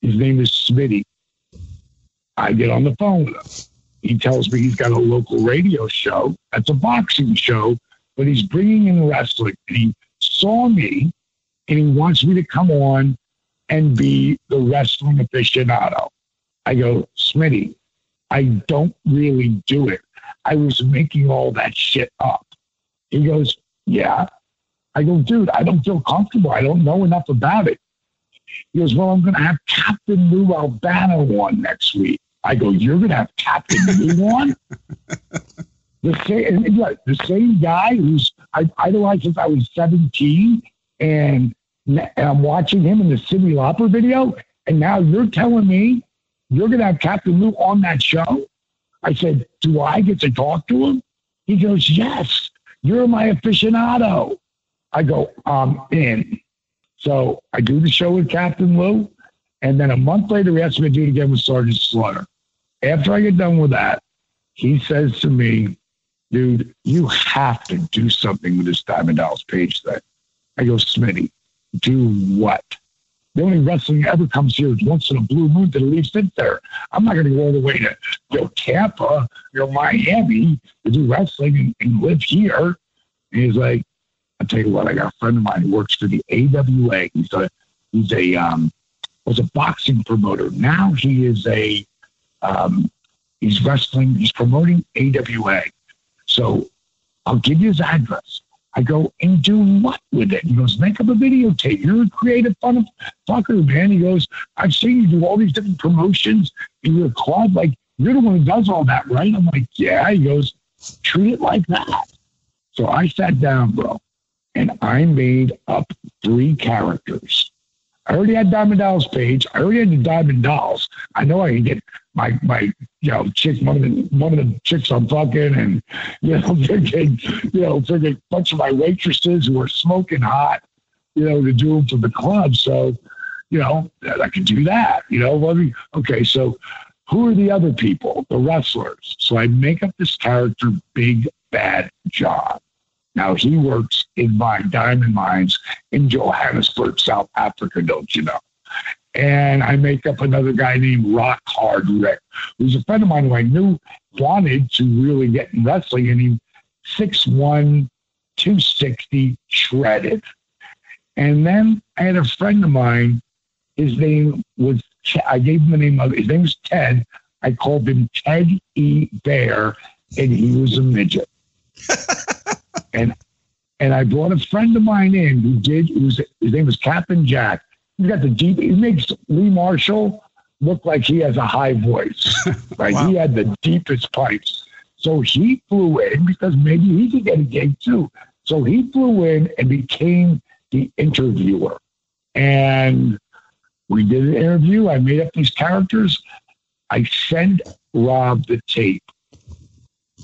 His name is Smitty. I get on the phone with him. He tells me he's got a local radio show. That's a boxing show, but he's bringing in wrestling. And he saw me and he wants me to come on and be the wrestling aficionado. I go, Smitty, I don't really do it. I was making all that shit up. He goes, Yeah. I go, dude, I don't feel comfortable. I don't know enough about it. He goes, Well, I'm going to have Captain Lou Albano on next week. I go, you're going to have Captain Lou on? the same, the same guy who's I idolized since I was 17, and, and I'm watching him in the Cyndi Lauper video, and now you're telling me you're going to have Captain Lou on that show? I said, do I get to talk to him? He goes, yes, you're my aficionado. I go, I'm in. So I do the show with Captain Lou, and then a month later, he asked me to do it again with Sergeant Slaughter. After I get done with that, he says to me, dude, you have to do something with this Diamond Dallas Page thing. I go, Smitty, do what? The only wrestling ever comes here is once in a blue moon that at least fit there. I'm not going to go all the way to you know, Tampa or Miami to do wrestling and, and live here. And he's like, I'll tell you what, I got a friend of mine who works for the AWA. He's a, he's a, um, was a boxing promoter. Now he is a, um, he's wrestling, he's promoting AWA. So I'll give you his address. I go, and do what with it? He goes, make up a videotape. You're a creative fun fucker, man. He goes, I've seen you do all these different promotions in your club. Like, you're the one who does all that, right? I'm like, yeah. He goes, treat it like that. So I sat down, bro, and I made up three characters I already had Diamond Dallas Page. I already had the Diamond Dolls. I know I can get my my you know chick one of the one of the chicks I'm fucking and you know freaking you know freaking bunch of my waitresses who are smoking hot, you know, to do them for the club. So, you know, I can do that. You know, let me okay, so who are the other people? The wrestlers. So I make up this character, Big Bad John. Now he works in my diamond mines in Johannesburg, South Africa, don't you know? And I make up another guy named Rock Hard Rick, who's a friend of mine who I knew wanted to really get in wrestling, and he 6'1, 260, shredded. And then I had a friend of mine, his name was, I gave him the name of, his name was Ted. I called him Ted E. Bear, and he was a midget. and and I brought a friend of mine in who did. Was, his name was Captain Jack. He got the deep. He makes Lee Marshall look like he has a high voice. Right? wow. He had the deepest pipes. So he flew in because maybe he could get a gig too. So he flew in and became the interviewer. And we did an interview. I made up these characters. I sent Rob the tape.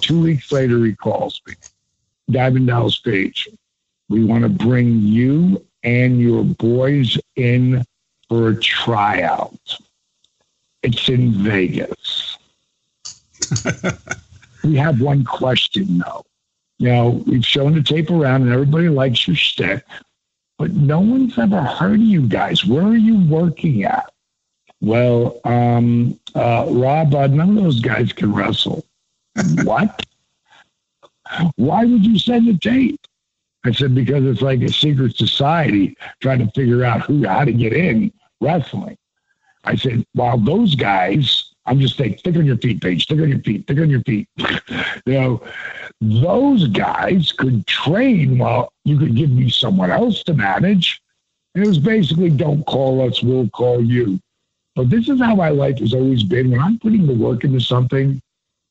Two weeks later, he calls me. Diamond Dallas Page. We want to bring you and your boys in for a tryout. It's in Vegas. we have one question though. You know, we've shown the tape around and everybody likes your stick, but no one's ever heard of you guys. Where are you working at? Well, um, uh, Rob, uh, none of those guys can wrestle. what? Why would you send the tape? I said, because it's like a secret society trying to figure out who how to get in wrestling. I said, while those guys, I'm just saying, think on your feet, Page, think on your feet, think on your feet. you know, those guys could train while you could give me someone else to manage. And it was basically, don't call us, we'll call you. But this is how my life has always been. When I'm putting the work into something,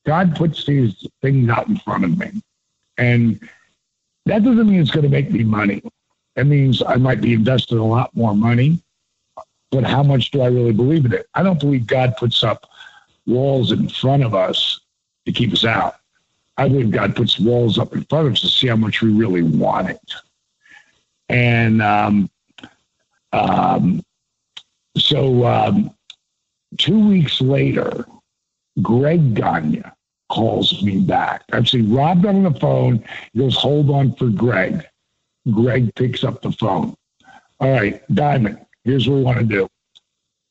God puts these things out in front of me. And that doesn't mean it's going to make me money. That means I might be investing a lot more money. But how much do I really believe in it? I don't believe God puts up walls in front of us to keep us out. I believe God puts walls up in front of us to see how much we really want it. And um, um, so um, two weeks later, Greg Gagne, calls me back. i Actually, Rob got on the phone. He goes, hold on for Greg. Greg picks up the phone. All right, Diamond, here's what we want to do.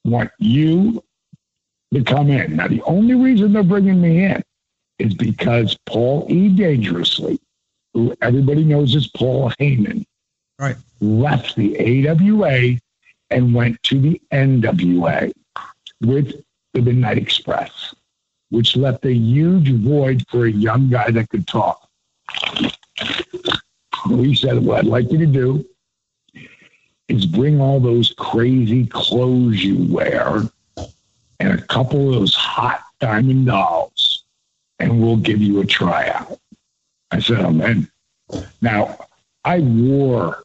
want you to come in. Now, the only reason they're bringing me in is because Paul E. Dangerously, who everybody knows is Paul Heyman, right. left the AWA and went to the NWA with the Midnight Express which left a huge void for a young guy that could talk. We said, What I'd like you to do is bring all those crazy clothes you wear and a couple of those hot Diamond Dolls and we'll give you a tryout. I said, I'm in. Now, I wore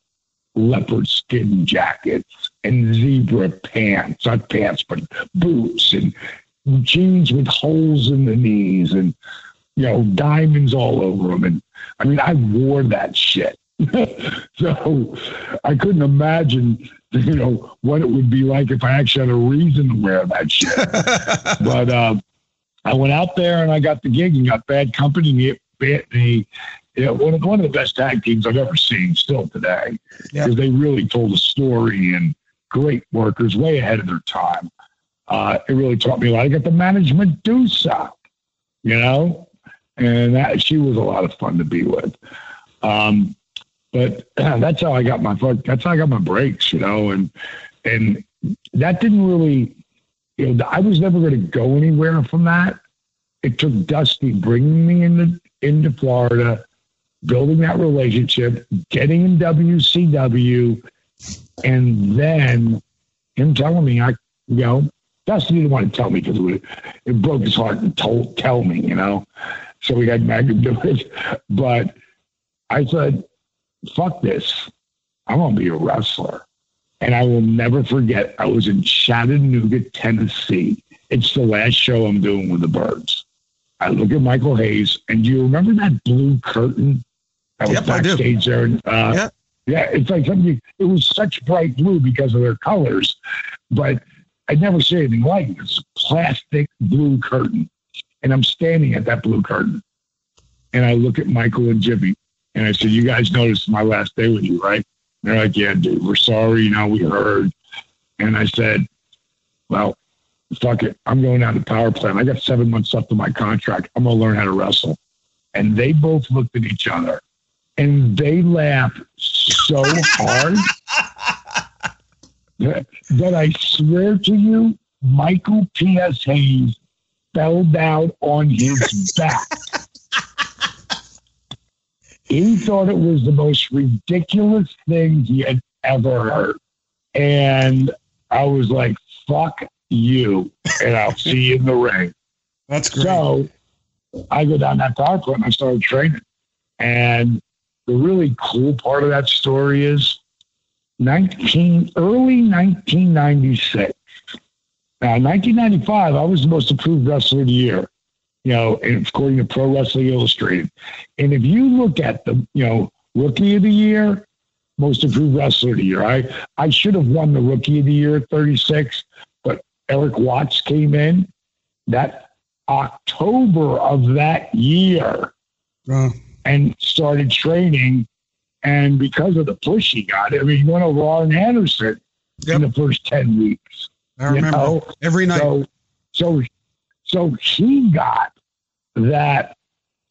leopard skin jackets and zebra pants, not pants, but boots and jeans with holes in the knees and, you know, diamonds all over them. And I mean, I wore that shit. so I couldn't imagine, you know, what it would be like if I actually had a reason to wear that shit. but uh, I went out there and I got the gig and got Badd Company. The, the you know, one of one of the best tag teams I've ever seen still today because yep. they really told a story and great workers, way ahead of their time. Uh, it really taught me a lot. I got the management stuff, you know, and that she was a lot of fun to be with. Um, but that's how I got my that's how I got my breaks, you know, and and that didn't really, you know, I was never going to go anywhere from that. It took Dusty bringing me into into Florida building that relationship, getting in WCW, and then him telling me, I, you know, Dusty didn't want to tell me because it, it, broke his heart and told, tell me, you know. So we had Meg do it. But I said, fuck this. I'm going to be a wrestler. And I will never forget, I was in Chattanooga, Tennessee. It's the last show I'm doing with the Birds. I look at Michael Hayes, and do you remember that blue curtain I was yep, backstage there. And, uh, yeah. yeah, it's like something. It was such bright blue because of their colors, but I never see anything like it. It's a plastic blue curtain, and I'm standing at that blue curtain, and I look at Michael and Jimmy, and I said, "You guys noticed my last day with you, right?" And they're like, "Yeah, dude, we're sorry. You know, we heard." And I said, "Well, fuck it. I'm going down to power plant. I got seven months left of my contract. I'm going to learn how to wrestle." And they both looked at each other and they laugh so hard that, I swear to you, Michael P.S. Hayes fell down on his back. he thought it was the most ridiculous thing he had ever heard. And I was like, fuck you, and I'll see you in the ring. That's great. So I go down that power plant and I started training. And the really cool part of that story is 19 early 1996. Now, 1995, I was the most improved wrestler of the year, you know, according to Pro Wrestling Illustrated. And if you look at the, you know, Rookie of the Year, most improved wrestler of the year, I I should have won the Rookie of the Year at 36, but Erik Watts came in that October of that year. Uh and started training. And because of the push he got, I mean, he went over Arn Anderson yep. in the first 10 weeks. I remember know? every night. So, so, so he got that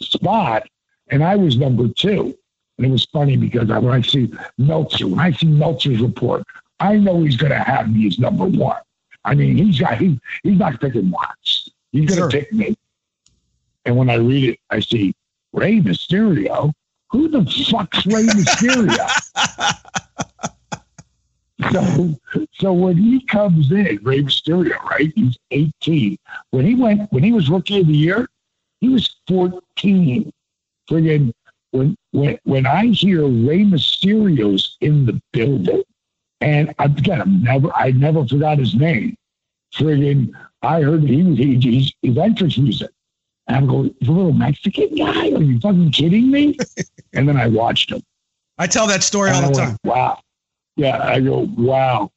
spot, and I was number two. And it was funny because when I see Meltzer, when I see Meltzer's report, I know he's going to have me as number one. I mean, he's got he, he's not picking Watts. He's going to sure. pick me. And when I read it, I see Rey Mysterio? Who the fuck's Rey Mysterio? so, so when he comes in, Rey Mysterio, right? He's 18. When he went, when he was rookie of the year, he was 14. Friggin' when when when I hear Rey Mysterio's in the building, and again, I'm never I never forgot his name. Friggin', I heard he he, he's his entrance music. And I'm going, the little Mexican guy? Are you fucking kidding me? and then I watched him. I tell that story all the time. Went, wow. Yeah, I go, wow.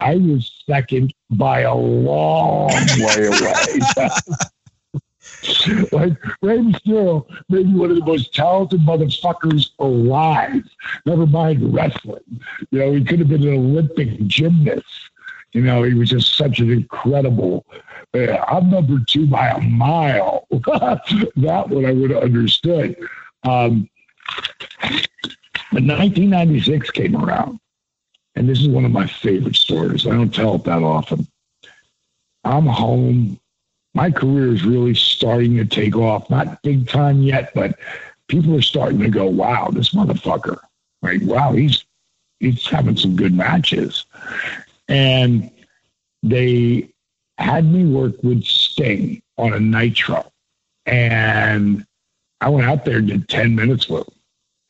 I was second by a long way away. like Rey Mysterio, maybe one of the most talented motherfuckers alive. Never mind wrestling. You know, he could have been an Olympic gymnast. You know, he was just such an incredible. Uh, I'm number two by a mile. that one I would have understood. Um, but 1996 came around, and this is one of my favorite stories. I don't tell it that often. I'm home. My career is really starting to take off. Not big time yet, but people are starting to go, "Wow, this motherfucker!" Right? Wow, he's he's having some good matches. And they had me work with Sting on a nitro. And I went out there and did 10 minutes with him.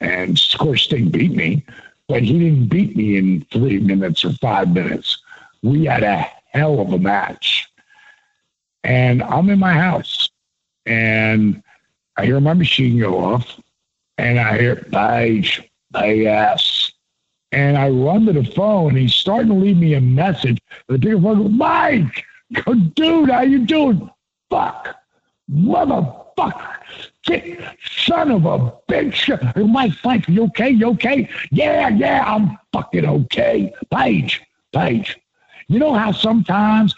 And of course, Sting beat me, but he didn't beat me in three minutes or five minutes. We had a hell of a match. And I'm in my house and I hear my machine go off and I hear Page, ass. And I run to the phone he's starting to leave me a message. The big phone Mike, dude, how you doing? Fuck, motherfucker, son of a bitch. Mike, Mike, you okay? You okay? Yeah, yeah, I'm fucking okay. Page, Page. You know how sometimes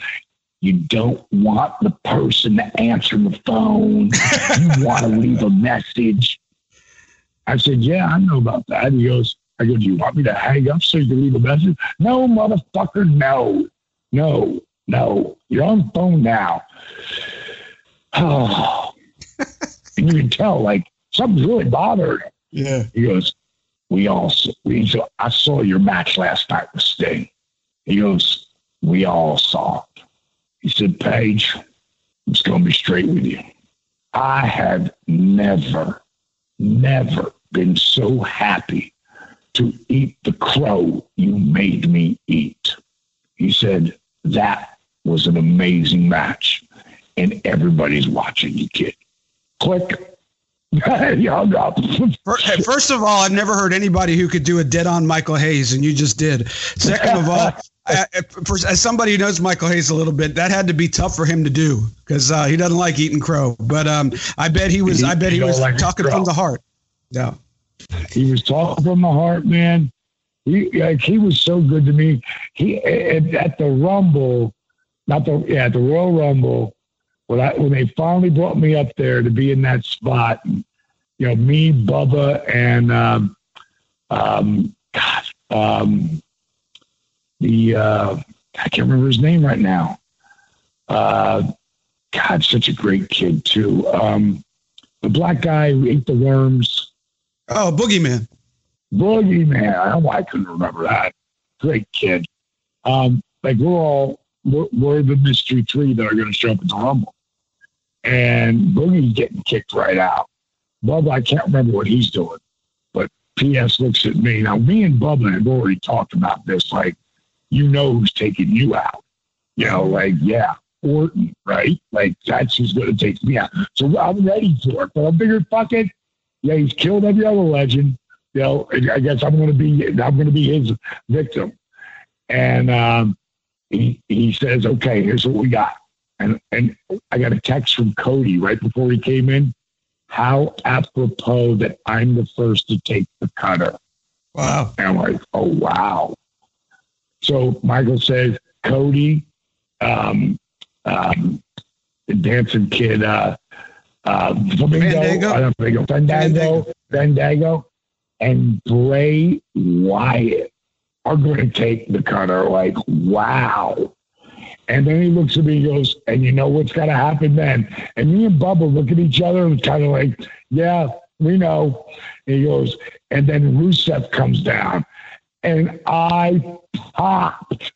you don't want the person to answer the phone. you want to leave a message. I said, Yeah, I know about that. He goes, I go, Do you want me to hang up so you can leave a message? No, motherfucker, no, no, no. You're on the phone now. Oh. and you can tell, like, something's really bothered. Yeah. He goes, We all, we, so I saw your match last night with Sting. He goes, We all saw it. He said, Page, I'm just going to be straight with you. I have never, never been so happy to eat the crow you made me eat. He said, That was an amazing match. And everybody's watching you, kid. Click. he hung up. First of all, I've never heard anybody who could do a dead on Michael Hayes, and you just did. Second of all, as somebody who knows Michael Hayes a little bit, that had to be tough for him to do because uh, he doesn't like eating crow. But um, I bet he was. He, I bet he, he was like talking from the heart. Yeah, he was talking from the heart, man. He like he was so good to me. He at, at the Rumble, not the yeah, the Royal Rumble when I when they finally brought me up there to be in that spot, you know, me, Bubba, and um, um, God, um, the uh, I can't remember his name right now. Uh, God, such a great kid too. Um, the black guy who ate the worms. Oh, Boogeyman. Boogeyman. I don't know why I couldn't remember that. Great kid. Um, like we're all we're, the mystery three that are going to show up at the Rumble and Boogie's getting kicked right out. Bubba, I can't remember what he's doing, but PS looks at me. Now, me and Bubba have already talked about this. Like, you know who's taking you out. You know, like, yeah, Orton, right? Like, that's who's going to take me out. So I'm ready for it. But I figured, fuck it. Yeah, he's killed every other legend. You know, I guess I'm going to be, I'm going to be his victim. And um, he, he says, okay, here's what we got and and I got a text from Cody right before he came in. How apropos that I'm the first to take the cutter. Wow. And I'm like, oh wow. So Michael says, Cody, um, um, the dancing kid, uh, uh, Flamingo, Fandango, I don't know, Fandango, Fandango, and Bray Wyatt are going to take the cutter. Like, wow. And then he looks at me and goes, and you know what's going to happen then? And me and Bubba look at each other and kind of like, yeah, we know. And he goes, and then Rusev comes down. And I popped.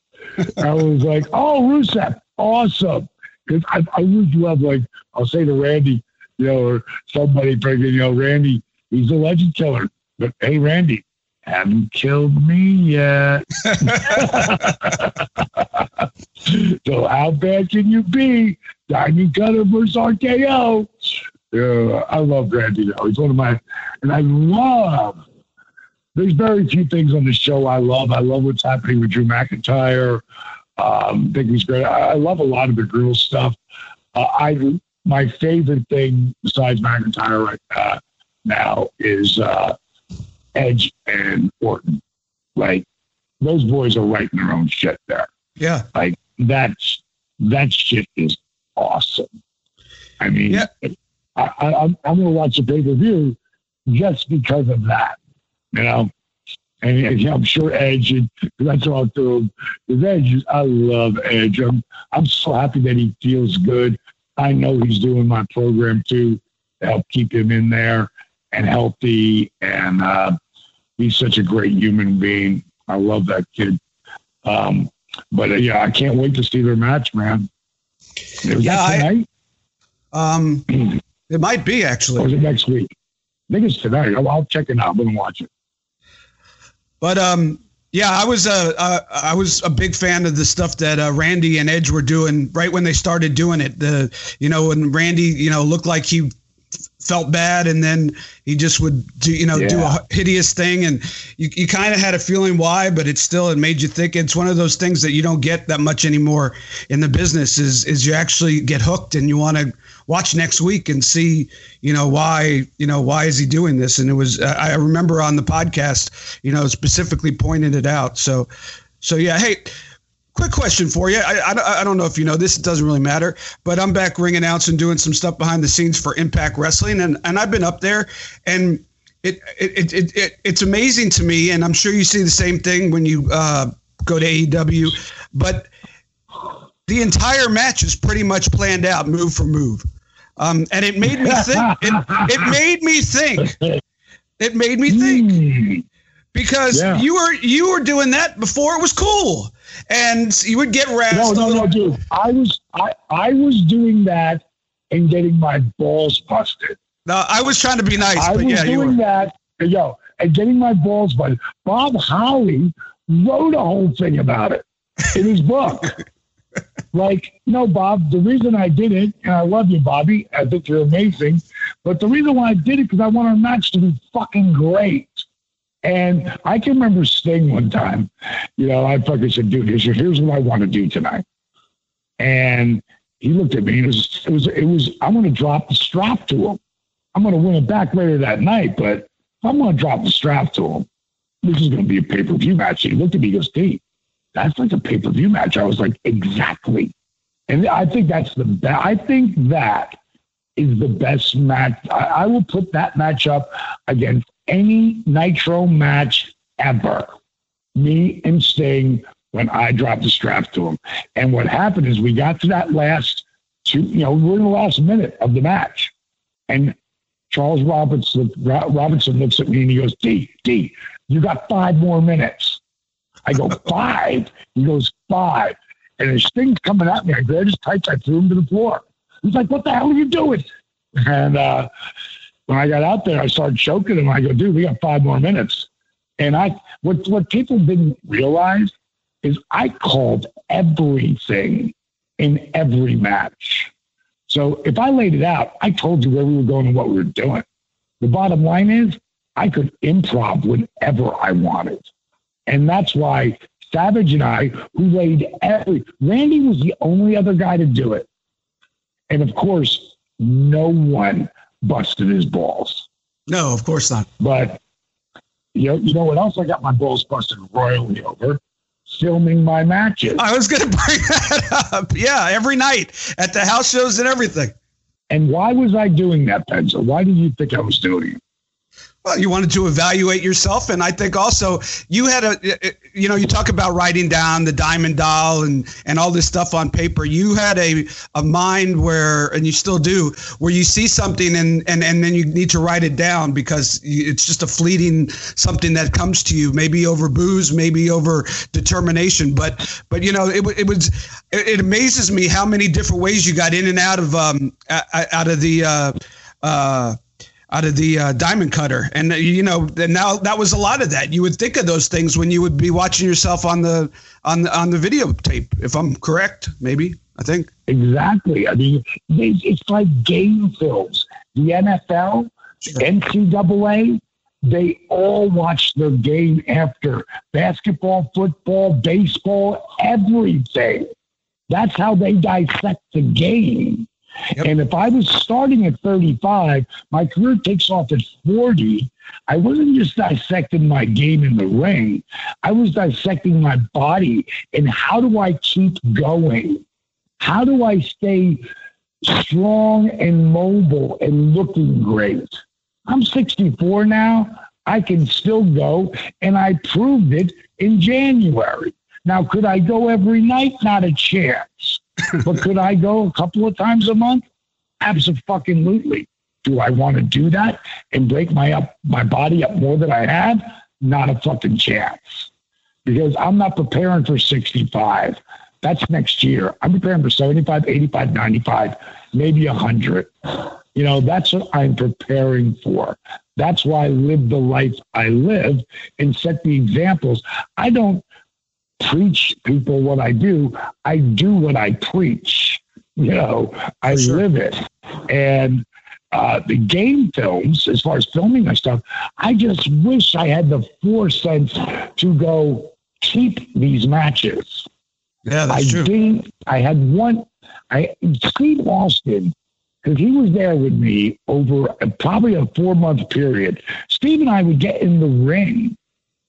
I was like, oh, Rusev, awesome. Because I, I used to have, like, I'll say to Randy, you know, or somebody, you know, Randy, he's a legend killer. But hey, Randy, haven't killed me yet. so how bad can you be? Diamond Cutter versus RKO. Yeah, I love Randy though. He's one of my, and I love. There's very few things on the show I love. I love what's happening with Drew McIntyre. Um, I think he's great. I, I love a lot of the girl stuff. Uh, I my favorite thing besides McIntyre right uh, now is uh, Edge and Orton. Like those boys are writing their own shit there. Yeah. Like that's that shit is awesome. I mean, yeah. I, I, I'm I'm gonna watch the pay per view just because of that. You know. And, and I'm sure Edge, and talked to him, because Edge, I love Edge. I'm, I'm so happy that he feels good. I know he's doing my program too to help keep him in there and healthy. And uh, he's such a great human being. I love that kid. Um, but uh, yeah, I can't wait to see their match, man. yeah, I, Um, it might be actually. Or is it next week? I think it's tonight. I'll, I'll check it out. I'm gonna watch it. But um, yeah, I was a uh, was a big fan of the stuff that uh, Randy and Edge were doing right when they started doing it. The you know when Randy you know looked like he felt bad and then he just would do you know yeah. do a hideous thing and you, you kind of had a feeling why but it still it made you think it's one of those things that you don't get that much anymore in the business is is you actually get hooked and you want to watch next week and see, you know, why, you know, why is he doing this? And it was, I remember on the podcast, you know, specifically pointed it out. So, so yeah. Hey, quick question for you. I, I, I, don't know if you know this, it doesn't really matter, but I'm back ring announcing, and doing some stuff behind the scenes for Impact Wrestling. And, and I've been up there and it, it, it, it, it's amazing to me. And I'm sure you see the same thing when you uh, go to AEW, but the entire match is pretty much planned out move for move. Um, and it made me think. It, it, made me think. It made me think hmm. Because yeah. you were you were doing that before it was cool, and you would get rest. No, no, no, dude. I was I I was doing that and getting my balls busted. No, I was trying to be nice. I was yeah, doing that, yo, and getting my balls busted. Bob Holly wrote a whole thing about it in his book. like, no, Bob, the reason I did it, and I love you, Bobby, I think you're amazing, but the reason why I did it because I want our match to be fucking great. And I can remember Sting one time, you know, I fucking said, dude, here's here's what I want to do tonight. And he looked at me it was, it was, it was, I'm going to drop the strap to him. I'm going to win it back later that night, but I'm going to drop the strap to him. This is going to be a pay per view match. He looked at me and goes, Steve, that's like a pay per view match. I was like, exactly. And I think that's the best. I think that is the best match. I, I will put that match up against any Nitro match ever. Me and Sting when I dropped the strap to him. And what happened is we got to that last two, you know, we're in the last minute of the match. And Charles Robinson, Robinson looks at me and he goes, D, D, you got five more minutes. I go, five? He goes, five. And his thing's coming at me. I grabbed his tights. I threw him to the floor. He's like, what the hell are you doing? And uh, when I got out there, I started choking him. I go, dude, we got five more minutes. And I, what, what people didn't realize is I called everything in every match. So if I laid it out, I told you where we were going and what we were doing. The bottom line is I could improv whenever I wanted. And that's why Savage and I, who laid every, Randy was the only other guy to do it. And of course, no one busted his balls. No, of course not. But you know, you know what else I got my balls busted royally over? Filming my matches. I was going to bring that up. Yeah, every night at the house shows and everything. And why was I doing that, Penzo? Why did you think I was doing it? Well, you wanted to evaluate yourself, and I think also you had a, you know, you talk about writing down the diamond doll and and all this stuff on paper. You had a a mind where, and you still do, where you see something and and and then you need to write it down because it's just a fleeting something that comes to you, maybe over booze, maybe over determination, but but you know, it it was it, it amazes me how many different ways you got in and out of um out of the uh uh out of the uh, diamond cutter. And uh, you know and now that was a lot of that. You would think of those things when you would be watching yourself on the on the on the videotape if i'm correct maybe i think. Exactly. I mean it's like game films. The nfl ncaa they all watch their game after basketball football baseball everything. That's how they dissect the game Yep. And if I was starting at 35, my career takes off at 40. I wasn't just dissecting my game in the ring, I was dissecting my body and how do I keep going? How do I stay strong and mobile and looking great? I'm 64 now. I can still go, and I proved it in January. Now, could I go every night? Not a chance. but could I go a couple of times a month? Absolutely. Do I want to do that and break my up my body up more than I had? Not a fucking chance. Because I'm not preparing for 65. That's next year. I'm preparing for 75, 85, 95, maybe 100. You know, that's what I'm preparing for. That's why I live the life I live and set the examples. I don't preach people what I do. I do what I preach. You know, I sure. live it. And uh, the game films, as far as filming my stuff, I just wish I had the foresight to go keep these matches. Yeah, that's I true. Didn't, I had one. I Steve Austin, because he was there with me over a, probably a four month period. Steve and I would get in the ring,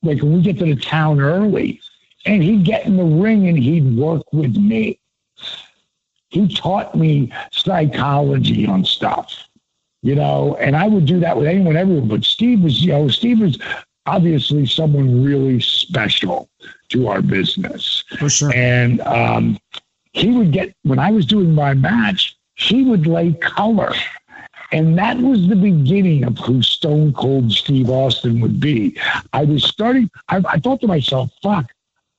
like when we get to the town early, and he'd get in the ring and he'd work with me. He taught me psychology on stuff, you know, and I would do that with anyone, everyone. But Steve was, you know, Steve was obviously someone really special to our business. For sure. And um, he would get, when I was doing my match, he would lay color. And that was the beginning of who Stone Cold Steve Austin would be. I was starting, I, I thought to myself, fuck,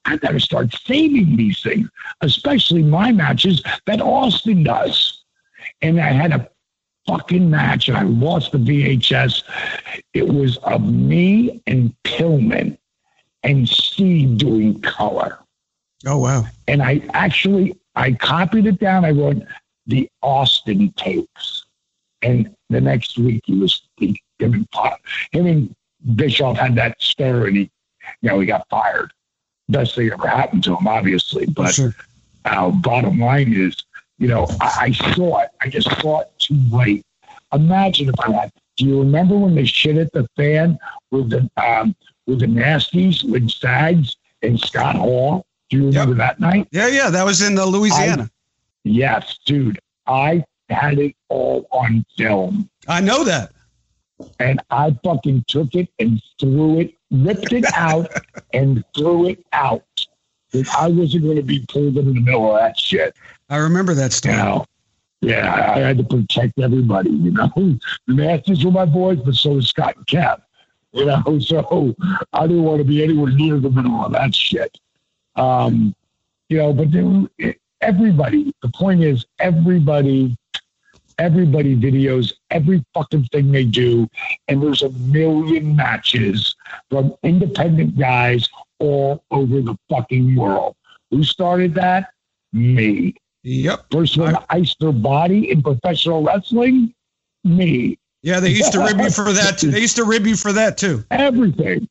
I got to start saving these things, especially my matches that Austin does. And I had a fucking match and I lost the VHS. It was of me and Pillman and Steve doing color. Oh wow! And I actually I copied it down. I wrote the Austin tapes, and the next week he was he, him and him and Bischoff had that stare, and he you know he got fired. Best thing ever happened to him, obviously. But sure. uh, bottom line is, you know, I, I saw it. I just saw it too late. Imagine if I had. Do you remember when they shit at the fan with the um, with the nasties with Sags and Scott Hall? Do you remember yep. that night? Yeah, yeah, that was in the Louisiana. I, yes, dude. I had it all on film. I know that. And I fucking took it and threw it, ripped it out and threw it out. I wasn't going to be pulled in the middle of that shit. I remember that story. You know? Yeah, I had to protect everybody. You know, the Masters were my boys, but so was Scott and Cap. You know, so I didn't want to be anywhere near the middle of that shit. Um, you know, but they, everybody. The point is, everybody, everybody videos every fucking thing they do, and there's a million matches from independent guys all over the fucking world. Who started that? Me. Yep. First one to ice their body in professional wrestling, me. Yeah, they used to rib you for that too. They used to rib you for that too. Everything.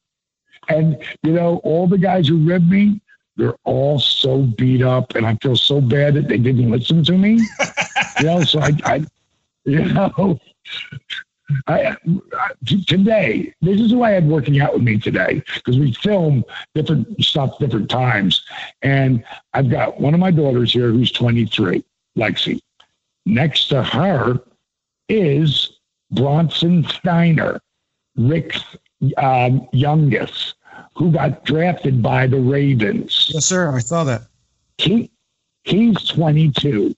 And you know, all the guys who rib me, they're all so beat up, and I feel so bad that they didn't listen to me. you know, so I, I you know, I, I, today, this is who I had working out with me today because we film different stuff different times. And I've got one of my daughters here who's 23, Lexi. Next to her is Bronson Steiner, Rick's um, youngest, who got drafted by the Ravens. Yes, sir. I saw that. He, he's 22.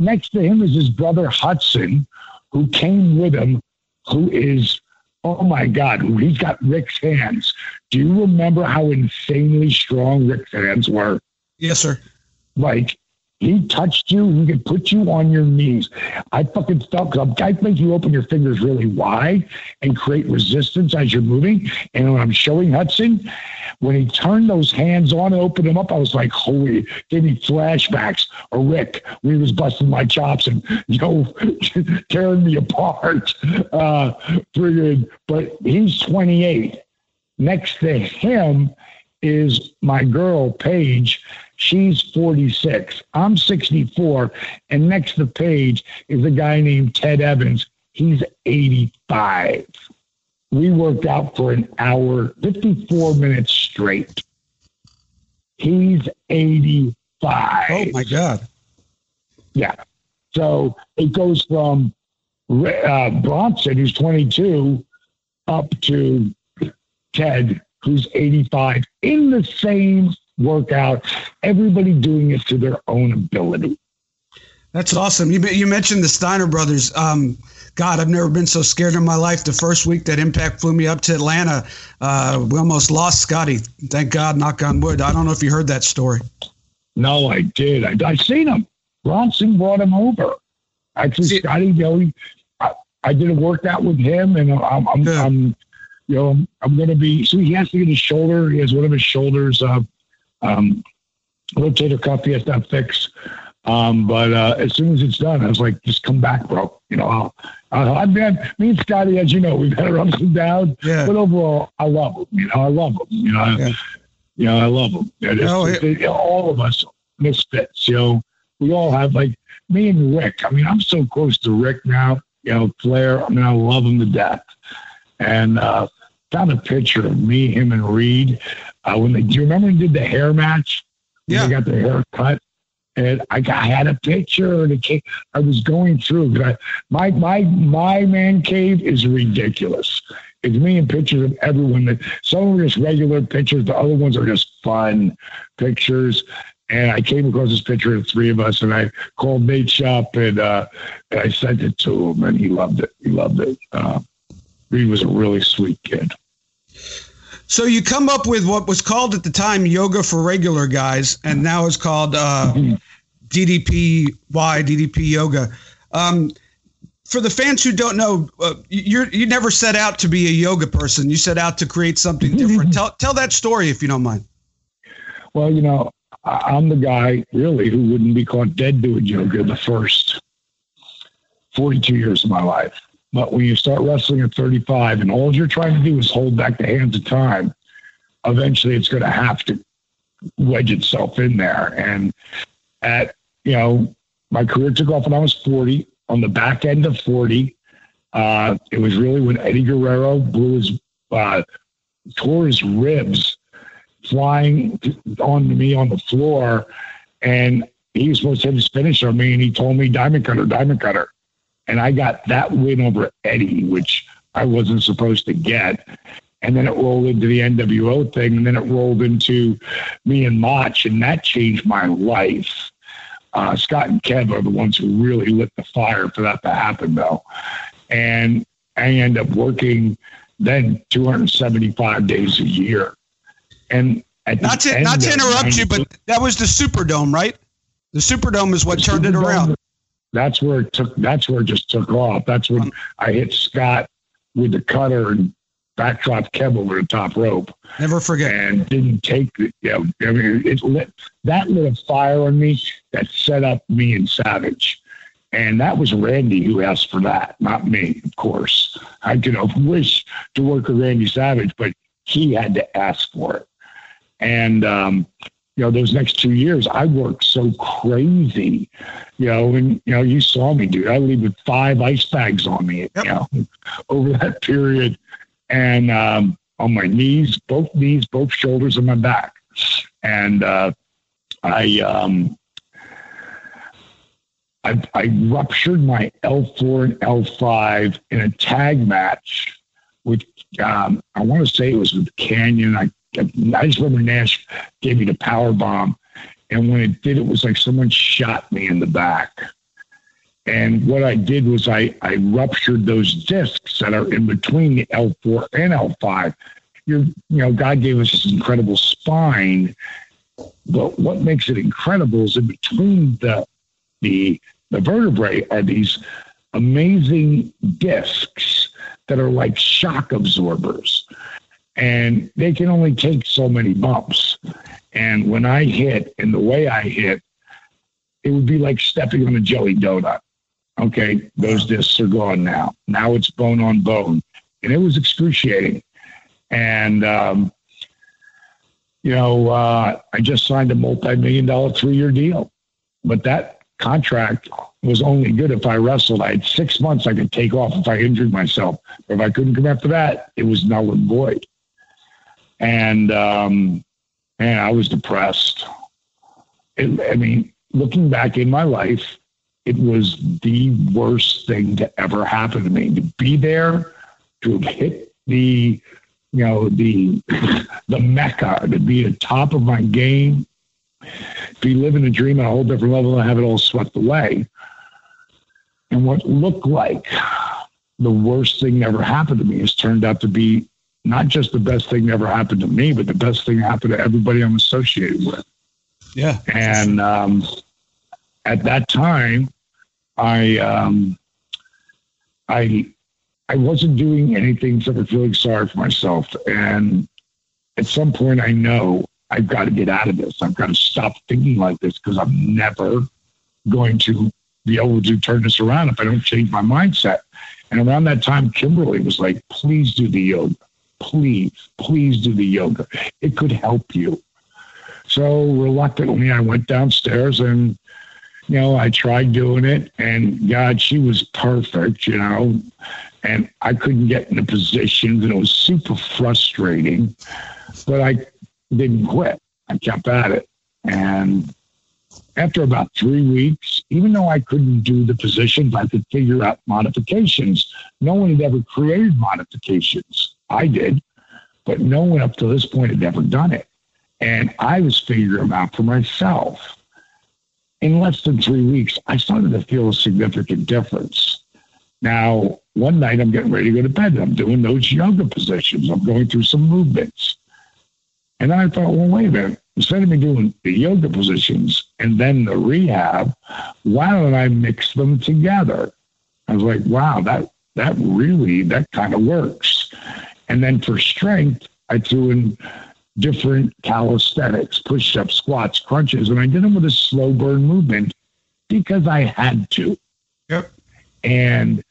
Next to him is his brother Hudson, who came with him who is, oh my God, he's got Rick's hands. Do you remember how insanely strong Rick's hands were? Yes, sir. Like, he touched you, he could put you on your knees. I fucking felt because I think you open your fingers really wide and create resistance as you're moving. And when I'm showing Hudson, when he turned those hands on and opened them up, I was like, holy, gave me flashbacks. Or Rick, when he was busting my chops and, you know, tearing me apart. Uh, but he's 28. Next to him is my girl, Paige. She's 46. I'm 64. And next to Paige is a guy named Ted Evans. He's 85 we worked out for an hour, 54 minutes straight. He's 85. Oh my God. Yeah. So it goes from uh, Bronson, who's 22, up to Ted, who's 85, in the same workout, everybody doing it to their own ability. That's awesome. You, you mentioned the Steiner brothers. Um, God, I've never been so scared in my life. The first week that Impact flew me up to Atlanta, uh, we almost lost Scotty. Thank God, knock on wood. I don't know if you heard that story. No, I did. I, I seen him. Bronson brought him over. Actually, See, Scotty, you know, I, I did a workout with him, and I'm, I'm, I'm you know, I'm going to be. So he has to get his shoulder. He has one of his shoulders, uh, um, rotator cuff. He has to fix. Um, but uh, as soon as it's done, I was like, just come back, bro. You know, I'll, I'll, I've been, me and Scotty, as you know, we've had our ups and downs. Yeah. But overall, I love him. You know, I love him. You know, yeah. I, you know, I love him. oh, it, it, all of us misfits. You know, we all have like me and Rick. I mean, I'm so close to Rick now. You know, Flair. I mean, I love him to death. And uh, found a picture of me, him, and Reid uh, when they. Do you remember when they did the hair match? Yeah, they got their hair cut and I, got, I had a picture and it came, I was going through. I, my my my man cave is ridiculous. It's me and pictures of everyone. That some are just regular pictures, the other ones are just fun pictures. And I came across this picture of three of us, and I called Nate Shop and, uh, and I sent it to him, and he loved it. He loved it. Uh, he was a really sweet kid. So you come up with what was called at the time yoga for regular guys, and now it's called uh, DDPY, DDP yoga. Um, for the fans who don't know, uh, you you never set out to be a yoga person. You set out to create something different. tell tell that story if you don't mind. Well, you know, I'm the guy really who wouldn't be caught dead doing yoga the first 42 years of my life. But when you start wrestling at 35 and all you're trying to do is hold back the hands of time, eventually it's going to have to wedge itself in there. And at, you know, my career took off when I was 40. On the back end of 40, uh, it was really when Eddie Guerrero blew his, uh, tore his ribs flying on me on the floor. And he was supposed to have his finish on me, and he told me, Diamond Cutter, Diamond Cutter. And I got that win over Eddie, which I wasn't supposed to get. And then it rolled into the NWO thing, and then it rolled into me and Mach, and that changed my life. Uh, Scott and Kev are the ones who really lit the fire for that to happen, though. And I end up working then 275 days a year. And not to not to interrupt you, but that was the Superdome, right? The Superdome is what turned Superdome, it around that's where it took. That's where it just took off. That's when I hit Scott with the cutter and backdrop Kev over the top rope. Never forget. And didn't take the. You know, I mean, it lit that lit a fire on me that set up me and Savage. And that was Randy who asked for that, not me, of course. I could have wished to work with Randy Savage, but he had to ask for it. And um, you know, those next two years, I worked so crazy, you know, and, you know, you saw me, dude. I leave with five ice bags on me, yep. you know, over that period. And um, on my knees, both knees, both shoulders, and my back. And uh, I, um, I, I ruptured my L4 and L5 in a tag match with, um, I want to say it was with Kanyon. I I just remember Nash gave me the power bomb. And when it did, it was like someone shot me in the back. And what I did was I, I ruptured those discs that are in between the L4 and L5. You're, you know, God gave us this incredible spine, but what makes it incredible is in between the the the vertebrae are these amazing discs that are like shock absorbers and they can only take so many bumps. And when I hit and the way I hit, it would be like stepping on a jelly donut. Okay, those discs are gone now. Now it's bone on bone. And it was excruciating. And, um, you know, uh, I just signed a multi million dollar three year deal. But that contract was only good if I wrestled. I had six months I could take off if I injured myself. But if I couldn't come after that, it was null and void and um, I was depressed. It, I mean, looking back in my life, it was the worst thing to ever happen to me. To be there, to have hit the, you know, the the mecca, to be at the top of my game, to be living a dream at a whole different level and have it all swept away. And what looked like the worst thing ever happened to me has turned out to be not just the best thing that ever happened to me, but the best thing that happened to everybody I'm associated with. Yeah. And um, at that time, I um, I I wasn't doing anything except for feeling sorry for myself. And at some point, I know I've got to get out of this. I've got to stop thinking like this because I'm never going to be able to turn this around if I don't change my mindset. And around that time, Kimberly was like, please do the yoga. Please, please do the yoga. It could help you. So reluctantly, I went downstairs and, you know, I tried doing it. And God, she was perfect, you know, and I couldn't get in the positions and it was super frustrating. But I didn't quit. I kept at it. And after about three weeks, even though I couldn't do the positions, I could figure out modifications. No one had ever created modifications. I did, but no one up to this point had ever done it. And I was figuring them out for myself. In less than three weeks, I started to feel a significant difference. Now, one night I'm getting ready to go to bed. I'm doing those yoga positions. I'm going through some movements. And then I thought, well, wait a minute. Instead of me doing the yoga positions and then the rehab, why don't I mix them together? I was like, wow, that that really that kind of works. And then for strength, I threw in different calisthenics, push-ups, squats, crunches, and I did them with a slow burn movement because I had to. Yep. And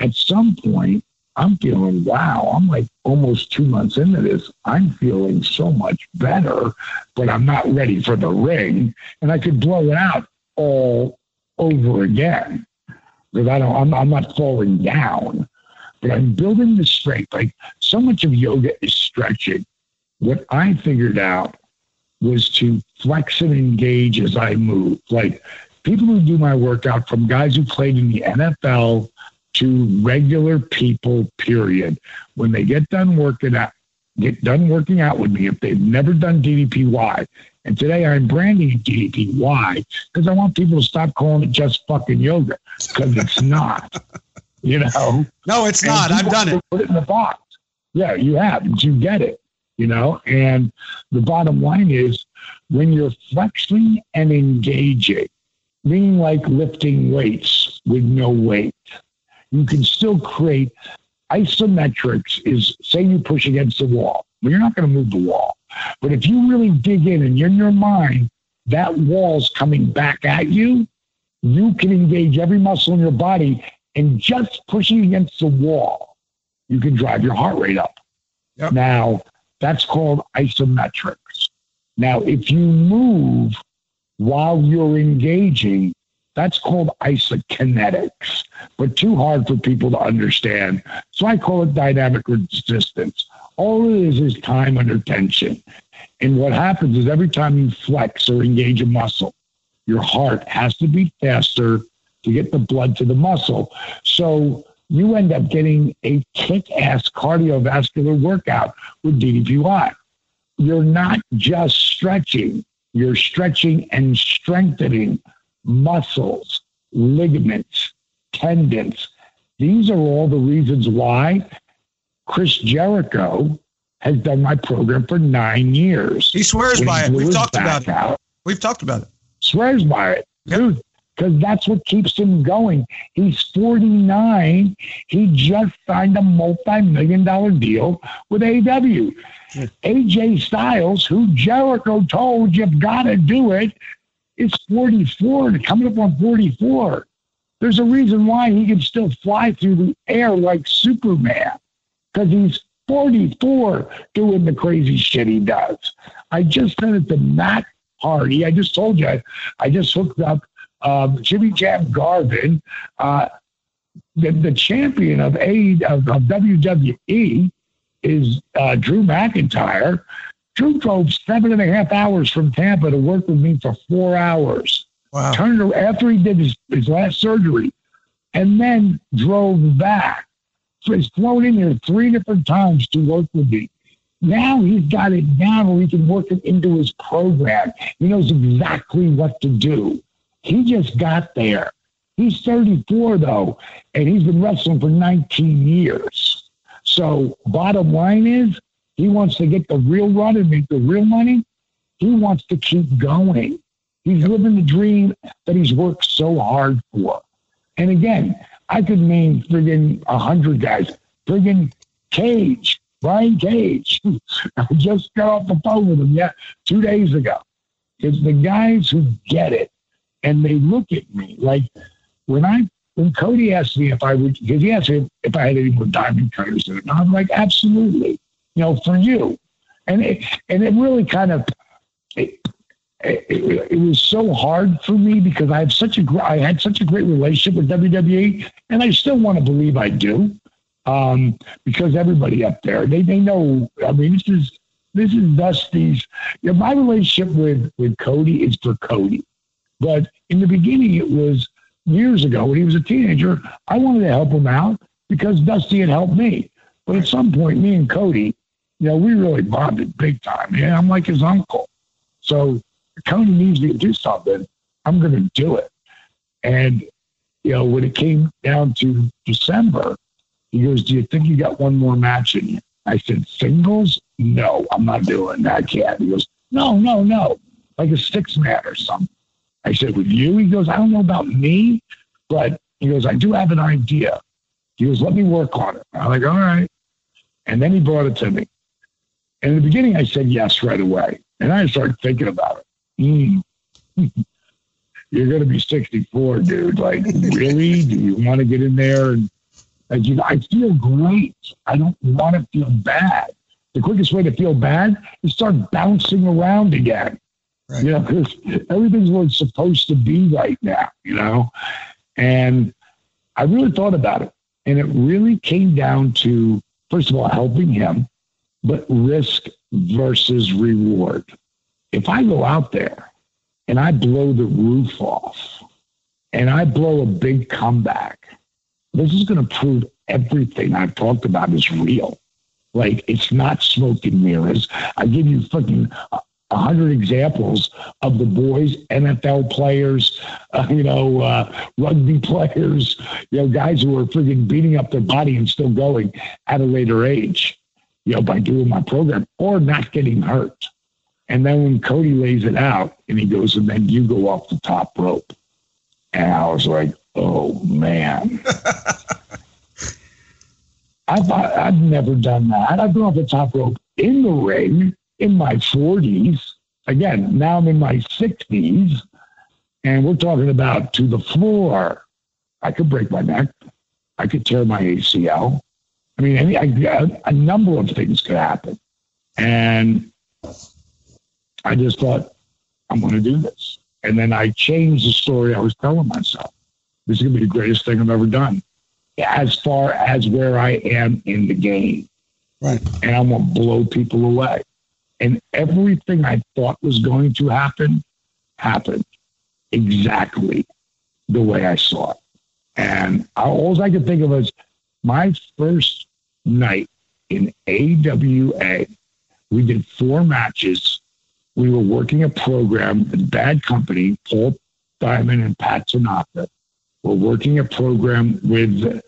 at some point, I'm feeling, wow, I'm like almost two months into this. I'm feeling so much better, but I'm not ready for the ring. And I could blow it out all over again because I don't, I'm, I'm not falling down, I'm building the strength. Like so much of yoga is stretching. What I figured out was to flex and engage as I move. Like people who do my workout from guys who played in the NFL to regular people, period. When they get done working out, get done working out with me, if they've never done DDPY, and today I'm branding DDPY because I want people to stop calling it just fucking yoga because it's not. you know? No, it's and not. I've done it. Put it in the box. Yeah, you have. You get it. You know, and the bottom line is when you're flexing and engaging, meaning like lifting weights with no weight, you can still create isometrics is say you push against the wall. Well, you're not going to move the wall. But if you really dig in and you're in your mind, that wall's coming back at you, you can engage every muscle in your body and just pushing against the wall, you can drive your heart rate up. Yep. Now, that's called isometrics. Now, if you move while you're engaging, that's called isokinetics, but too hard for people to understand. So I call it dynamic resistance. All it is is time under tension. And what happens is every time you flex or engage a muscle, your heart has to beat faster to get the blood to the muscle. So you end up getting a kick ass cardiovascular workout with DDPY. You're not just stretching, you're stretching and strengthening muscles, ligaments, tendons. These are all the reasons why Chris Jericho has done my program for nine years. He swears by it. We've talked about it. We've talked about it. Swears by it. Yep. Dude, because that's what keeps him going. He's 49. He just signed a multi million dollar deal with AEW. AJ Styles, who Jericho told you've got to do it, is 44 and coming up on 44. There's a reason why he can still fly through the air like Superman because he's 44 doing the crazy shit he does. I just said at the Matt Hardy, I just told you, I, I just hooked up um, Jimmy Jam Garvin, uh, the, the champion of, A, of, of WWE is uh, Drew McIntyre. Drew drove seven and a half hours from Tampa to work with me for four hours. Wow. Turned after he did his, his last surgery, and then drove back. So he's flown in here three different times to work with me. Now he's got it down where he can work it into his program. He knows exactly what to do. He just got there. He's 34 though, and he's been wrestling for 19 years. So bottom line is he wants to get the real run and make the real money. He wants to keep going. He's living the dream that he's worked so hard for. And again, I could name friggin' a hundred guys. Friggin' Cage, Brian Cage. I just got off the phone with him yeah, two days ago. It's the guys who get it and they look at me like when I when Cody asked me if I would because he asked me if I had any more diamond cutters in it. And I'm like, absolutely, you know, for you. And it and it really kind of it, it, it, was so hard for me because I have such a I had such a great relationship with WWE, and I still want to believe I do, um, because everybody up there they they know. I mean, this is this is Dusty's. You know, my relationship with with Cody is for Cody, but in the beginning it was years ago when he was a teenager. I wanted to help him out because Dusty had helped me, but at some point, me and Cody, you know, we really bonded big time. Yeah, I'm like his uncle, so Cody needs me to do something. I'm going to do it. And you know, when it came down to December, he goes, "Do you think you got one more match in you?" I said, "Singles? No, I'm not doing that. I can't." He goes, "No, no, no, like a six man or something." I said, "With you?" He goes, "I don't know about me, but he goes, I do have an idea." He goes, "Let me work on it." I'm like, "All right," and then he brought it to me. And in the beginning, I said yes right away, and I started thinking about it. Mm. You're going to be 64, dude. Like, really? Do you want to get in there and like, you know, I feel great. I don't want to feel bad. The quickest way to feel bad is start bouncing around again. Right. You know, because everything's what it's supposed to be right now, you know? And I really thought about it. And it really came down to, first of all, helping him, but risk versus reward. If I go out there and I blow the roof off and I blow a big comeback, this is going to prove everything I've talked about is real. Like it's not smoke and mirrors. I give you fucking a hundred examples of the boys, NFL players, uh, you know, uh, rugby players, you know, guys who are freaking beating up their body and still going at a later age, you know, by doing my program or not getting hurt. And then when Cody lays it out and he goes, and then you go off the top rope. And I was like, oh man. I've, I've never done that. I've gone off the top rope in the ring in my 40s. Again, now I'm in my 60s, and we're talking about to the floor. I could break my neck. I could tear my ACL. I mean, any, I, a number of things could happen. And I just thought, I'm going to do this. And then I changed the story I was telling myself. This is going to be the greatest thing I've ever done as far as where I am in the game. Right. And I'm going to blow people away. And everything I thought was going to happen happened exactly the way I saw it. And all I could think of was my first night in AWA. We did four matches. We were working a program with Badd Company, Paul Diamond and Pat Tanaka. We're working a program with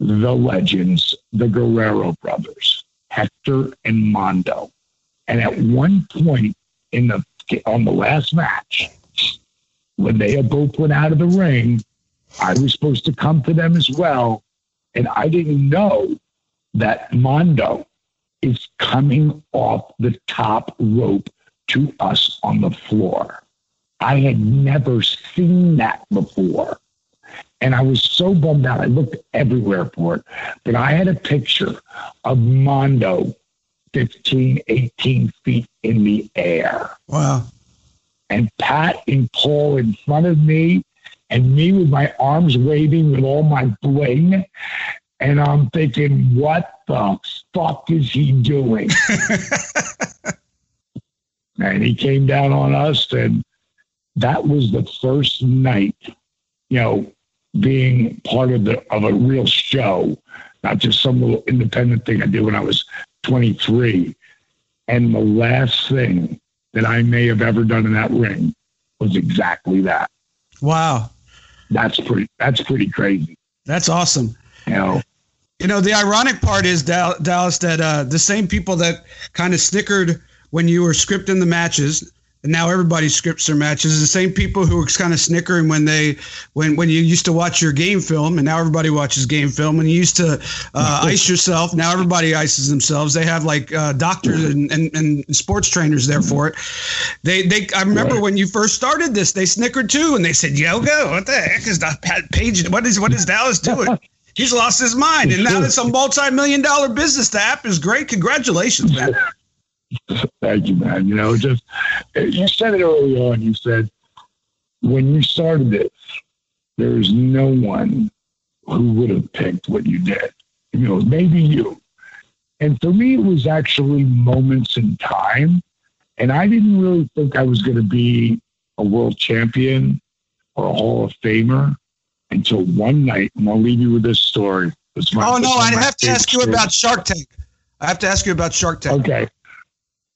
the legends, the Guerrero brothers, Hector and Mondo. And at one point in the on the last match, when they both went out of the ring, I was supposed to come to them as well. And I didn't know that Mondo is coming off the top rope to us on the floor. I had never seen that before. And I was so bummed out. I looked everywhere for it. But I had a picture of Mondo 15, 18 feet in the air. Wow. And Pat and Paul in front of me, and me with my arms waving with all my bling. And I'm thinking, what the fuck is he doing? and he came down on us, and that was the first night, you know, being part of the of a real show, not just some little independent thing I did when I was 23. And the last thing that I may have ever done in that ring was exactly that. Wow. That's pretty that's pretty crazy. That's awesome. You know. You know, the ironic part is Dallas that uh, the same people that kind of snickered when you were scripting the matches and now everybody scripts their matches. The same people who were kind of snickering when they when when you used to watch your game film, and now everybody watches game film. When you used to uh, ice yourself, now everybody ices themselves. They have like uh, doctors and, and, and, sports trainers there for it. They they I remember right. when you first started this, they snickered too, and they said, "Yoga, what the heck is that page? What is what is Dallas doing?" He's lost his mind, and now it's a multi-million dollar business. The app is great. Congratulations, man. Thank you, man. You know, just you said it early on. You said when you started this, there's no one who would have picked what you did. You know, maybe you. And for me, it was actually moments in time. And I didn't really think I was going to be a world champion or a Hall of Famer until one night. And I'll leave you with this story. My, oh, no, I have to ask you about Shark Tank. I have to ask you about Shark Tank. Okay.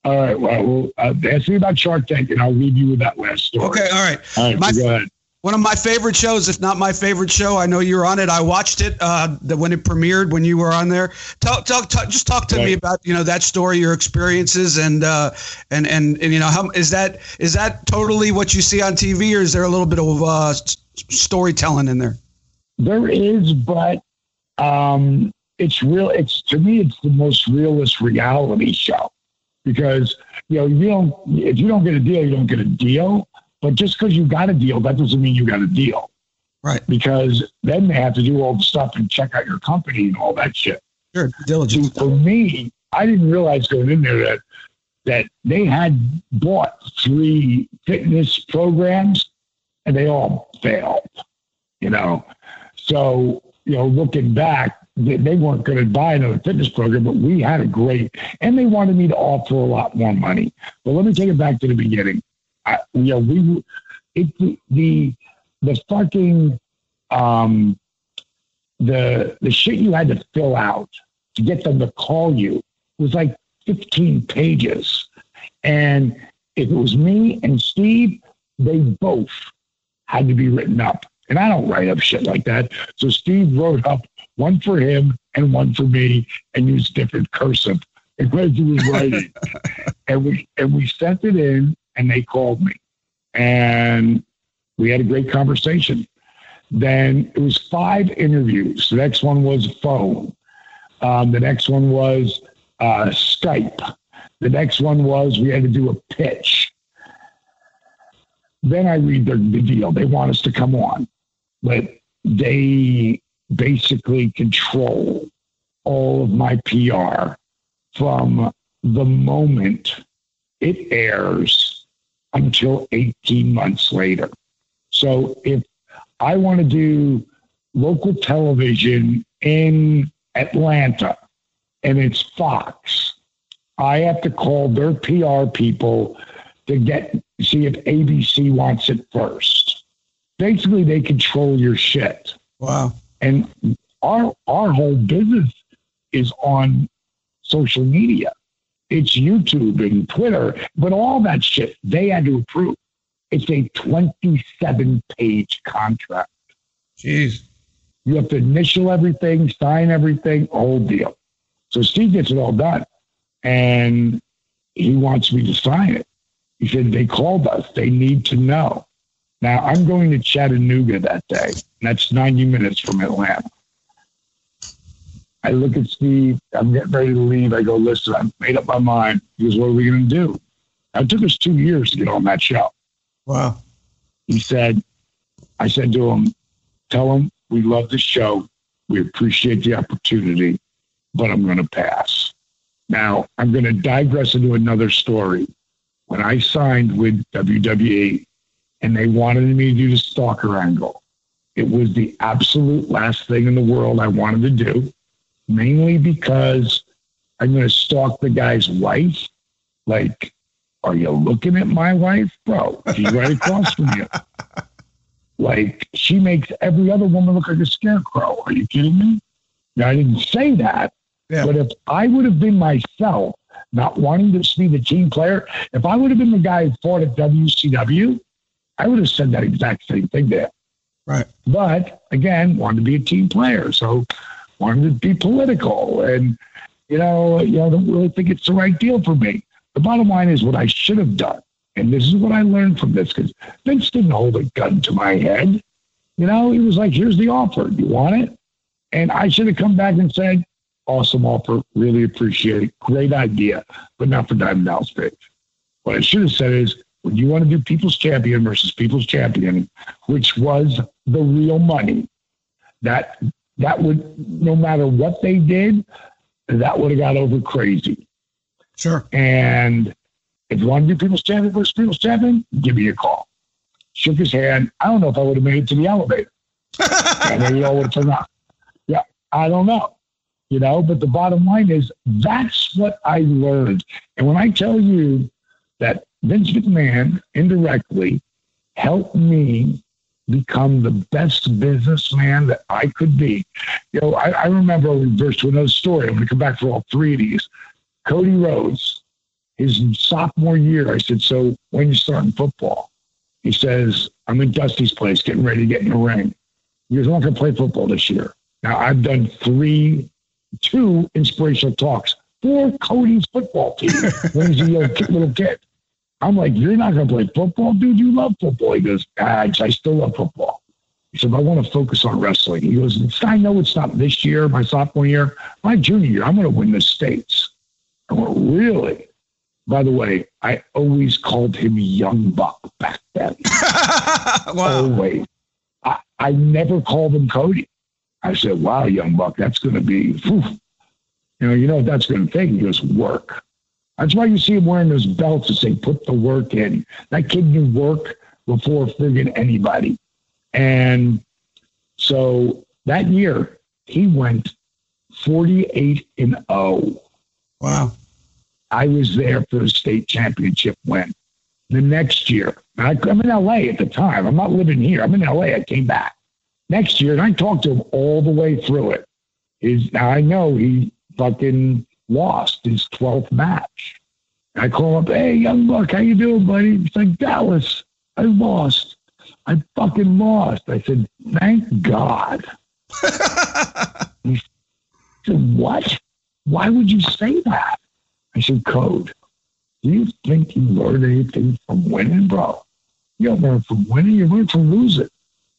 All right. Well, well uh, ask me about Shark Tank, and I'll leave you with that last story. Okay. All right. All right. My, so go ahead. One of my favorite shows, if not my favorite show, I know you're on it. I watched it uh, the, when it premiered when you were on there. Talk, talk, talk just talk to right. me about you know that story, your experiences, and uh, and, and and you know how is that is that totally what you see on TV, or is there a little bit of uh, storytelling in there? There is, but um, it's real. It's to me, it's the most realist reality show because you know you don't if you don't get a deal, you don't get a deal. But just because you got a deal, that doesn't mean you got a deal. Right. Because then they have to do all the stuff and check out your company and all that shit. Sure, diligence. For me, I didn't realize going in there that that they had bought three fitness programs and they all failed. You know, so you know, looking back, they weren't going to buy another fitness program, but we had a great, and they wanted me to offer a lot more money. But let me take it back to the beginning. I, you know, we, it, the, the, the fucking, um, the, the shit you had to fill out to get them to call you was like 15 pages. And if it was me and Steve, they both had to be written up. And I don't write up shit like that. So Steve wrote up one for him and one for me, and use different cursive as he was writing. and we and we sent it in, and they called me, and we had a great conversation. Then it was five interviews. The next one was phone. Um, the next one was uh, Skype. The next one was we had to do a pitch. Then I read the, the deal. They want us to come on, but they basically control all of my PR from the moment it airs until 18 months later. So if I want to do local television in Atlanta and it's Fox, I have to call their PR people to get see if ABC wants it first. Basically, they control your shit. Wow. And our our whole business is on social media. It's YouTube and Twitter, but all that shit they had to approve. It's a 27 page contract. Jeez. You have to initial everything, sign everything, whole deal. So Steve gets it all done. And he wants me to sign it. He said, They called us. They need to know. Now, I'm going to Chattanooga that day. That's 90 minutes from Atlanta. I look at Steve. I'm getting ready to leave. I go, listen, I've made up my mind. He goes, what are we going to do? It took us two years to get on that show. Wow. He said, I said to him, tell him we love the show. We appreciate the opportunity, but I'm going to pass. Now, I'm going to digress into another story. When I signed with WWE and they wanted me to do the stalker angle, it was the absolute last thing in the world I wanted to do, mainly because I'm going to stalk the guy's wife. Like, are you looking at my wife? Bro, she's right across from you. Like, she makes every other woman look like a scarecrow. Are you kidding me? Now, I didn't say that, yeah. but if I would have been myself, not wanting to be the team player, if I would have been the guy who fought at WCW, I would have said that exact same thing there. Right. But again, wanted to be a team player, so wanted to be political, and you know, you know, I don't really think it's the right deal for me. The bottom line is what I should have done, And this is what I learned from this because Vince didn't hold a gun to my head. You know, he was like, here's the offer. You want it? And I should have come back and said, awesome offer. Really appreciate it. Great idea, but not for Diamond Dallas Page. What I should have said is, when you want to do People's Champion versus People's Champion, which was the real money, that that would no matter what they did, that would have got over crazy. Sure. And if you want to do People's Champion versus People's Champion, give me a call. Shook his hand. I don't know if I would have made it to the elevator. and maybe all would have turned out. Yeah, I don't know. You know, but the bottom line is that's what I learned. And when I tell you that Vince McMahon indirectly helped me become the best businessman that I could be. You know, I, I remember we burst to another story. I'm going to come back for all three of these. Cody Rhodes, his sophomore year, I said, So when you starting football? He says, I'm in Dusty's place getting ready to get in the ring. He goes, I'm not going to play football this year. Now, I've done three, two inspirational talks for Cody's football team when he's a little kid. I'm like, you're not going to play football, dude. You love football. He goes, ah, I still love football. He said, I want to focus on wrestling. He goes, I know it's not this year, my sophomore year, my junior year. I'm going to win the states. I went, really? By the way, I always called him Young Buck back then. wow. Always. I, I never called him Cody. I said, wow, Young Buck, that's going to be, whew. you know, you know what that's going to take? He goes, work. That's why you see him wearing those belts to say, put the work in. That kid knew work before friggin' anybody. And so that year, he went 48 and 0. Wow. I was there for the state championship win. The next year, I, am in LA at the time. I'm not living here. I'm in LA. I came back next year, and I talked to him all the way through it. Is now I know he fucking lost his 12th match. I call up, hey, young buck, how you doing, buddy? He's like, Dallas, I lost. I fucking lost. I said, thank God. he said, what? Why would you say that? I said, Code, do you think you learned anything from winning, bro? You don't learn from winning, you learn from losing.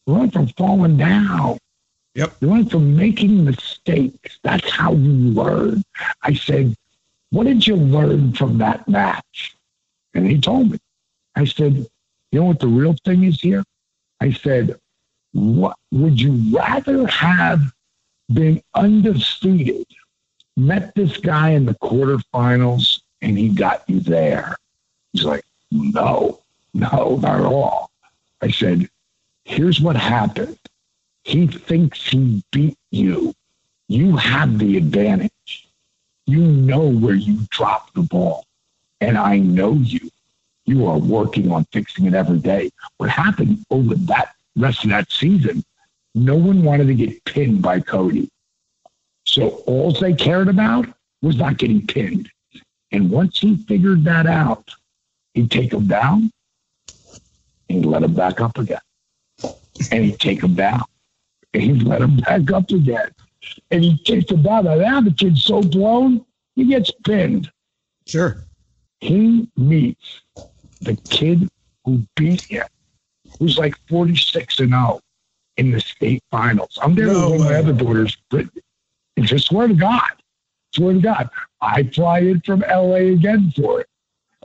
You learn from falling down. Yep. You learn from making mistakes. That's how you learn. I said, What did you learn from that match? And he told me. I said, You know what the real thing is here? I said, What would you rather have been undefeated met this guy in the quarterfinals and he got you there. He's like, no, no, not at all. I said, here's what happened. He thinks he beat you. You have the advantage. You know where you dropped the ball. And I know you. You are working on fixing it every day. What happened over that rest of that season, no one wanted to get pinned by Cody. So all they cared about was not getting pinned. And once he figured that out, he'd take them down and he'd let them back up again. And he'd take them down and he'd let him back up again. And he'd take them down. And now the kid's so blown, he gets pinned. Sure. He meets the kid who beat him, who's like 46 and 0 in the state finals. I'm there no with one of my other daughters, Brittany. And just swear to God, swear to God, I fly in from LA again for it.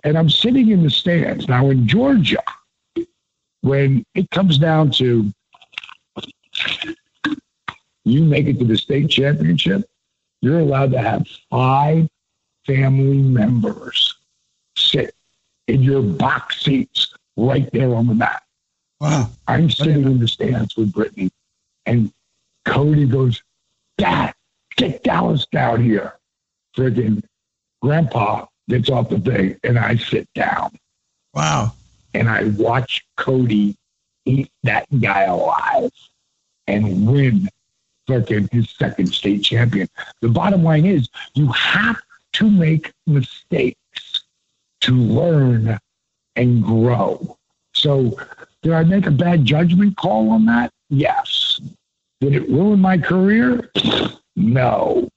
And I'm sitting in the stands. Now in Georgia, when it comes down to you make it to the state championship, you're allowed to have five family members sit in your box seats right there on the mat. Wow. I'm sitting in the stands with Brittany, and Cody goes, Dad, get Dallas down here. Freaking grandpa gets off the thing and I sit down. Wow. And I watch Cody eat that guy alive and win freaking his second state champion. The bottom line is you have to make mistakes to learn and grow. So did I make a bad judgment call on that? Yes. Did it ruin my career? No.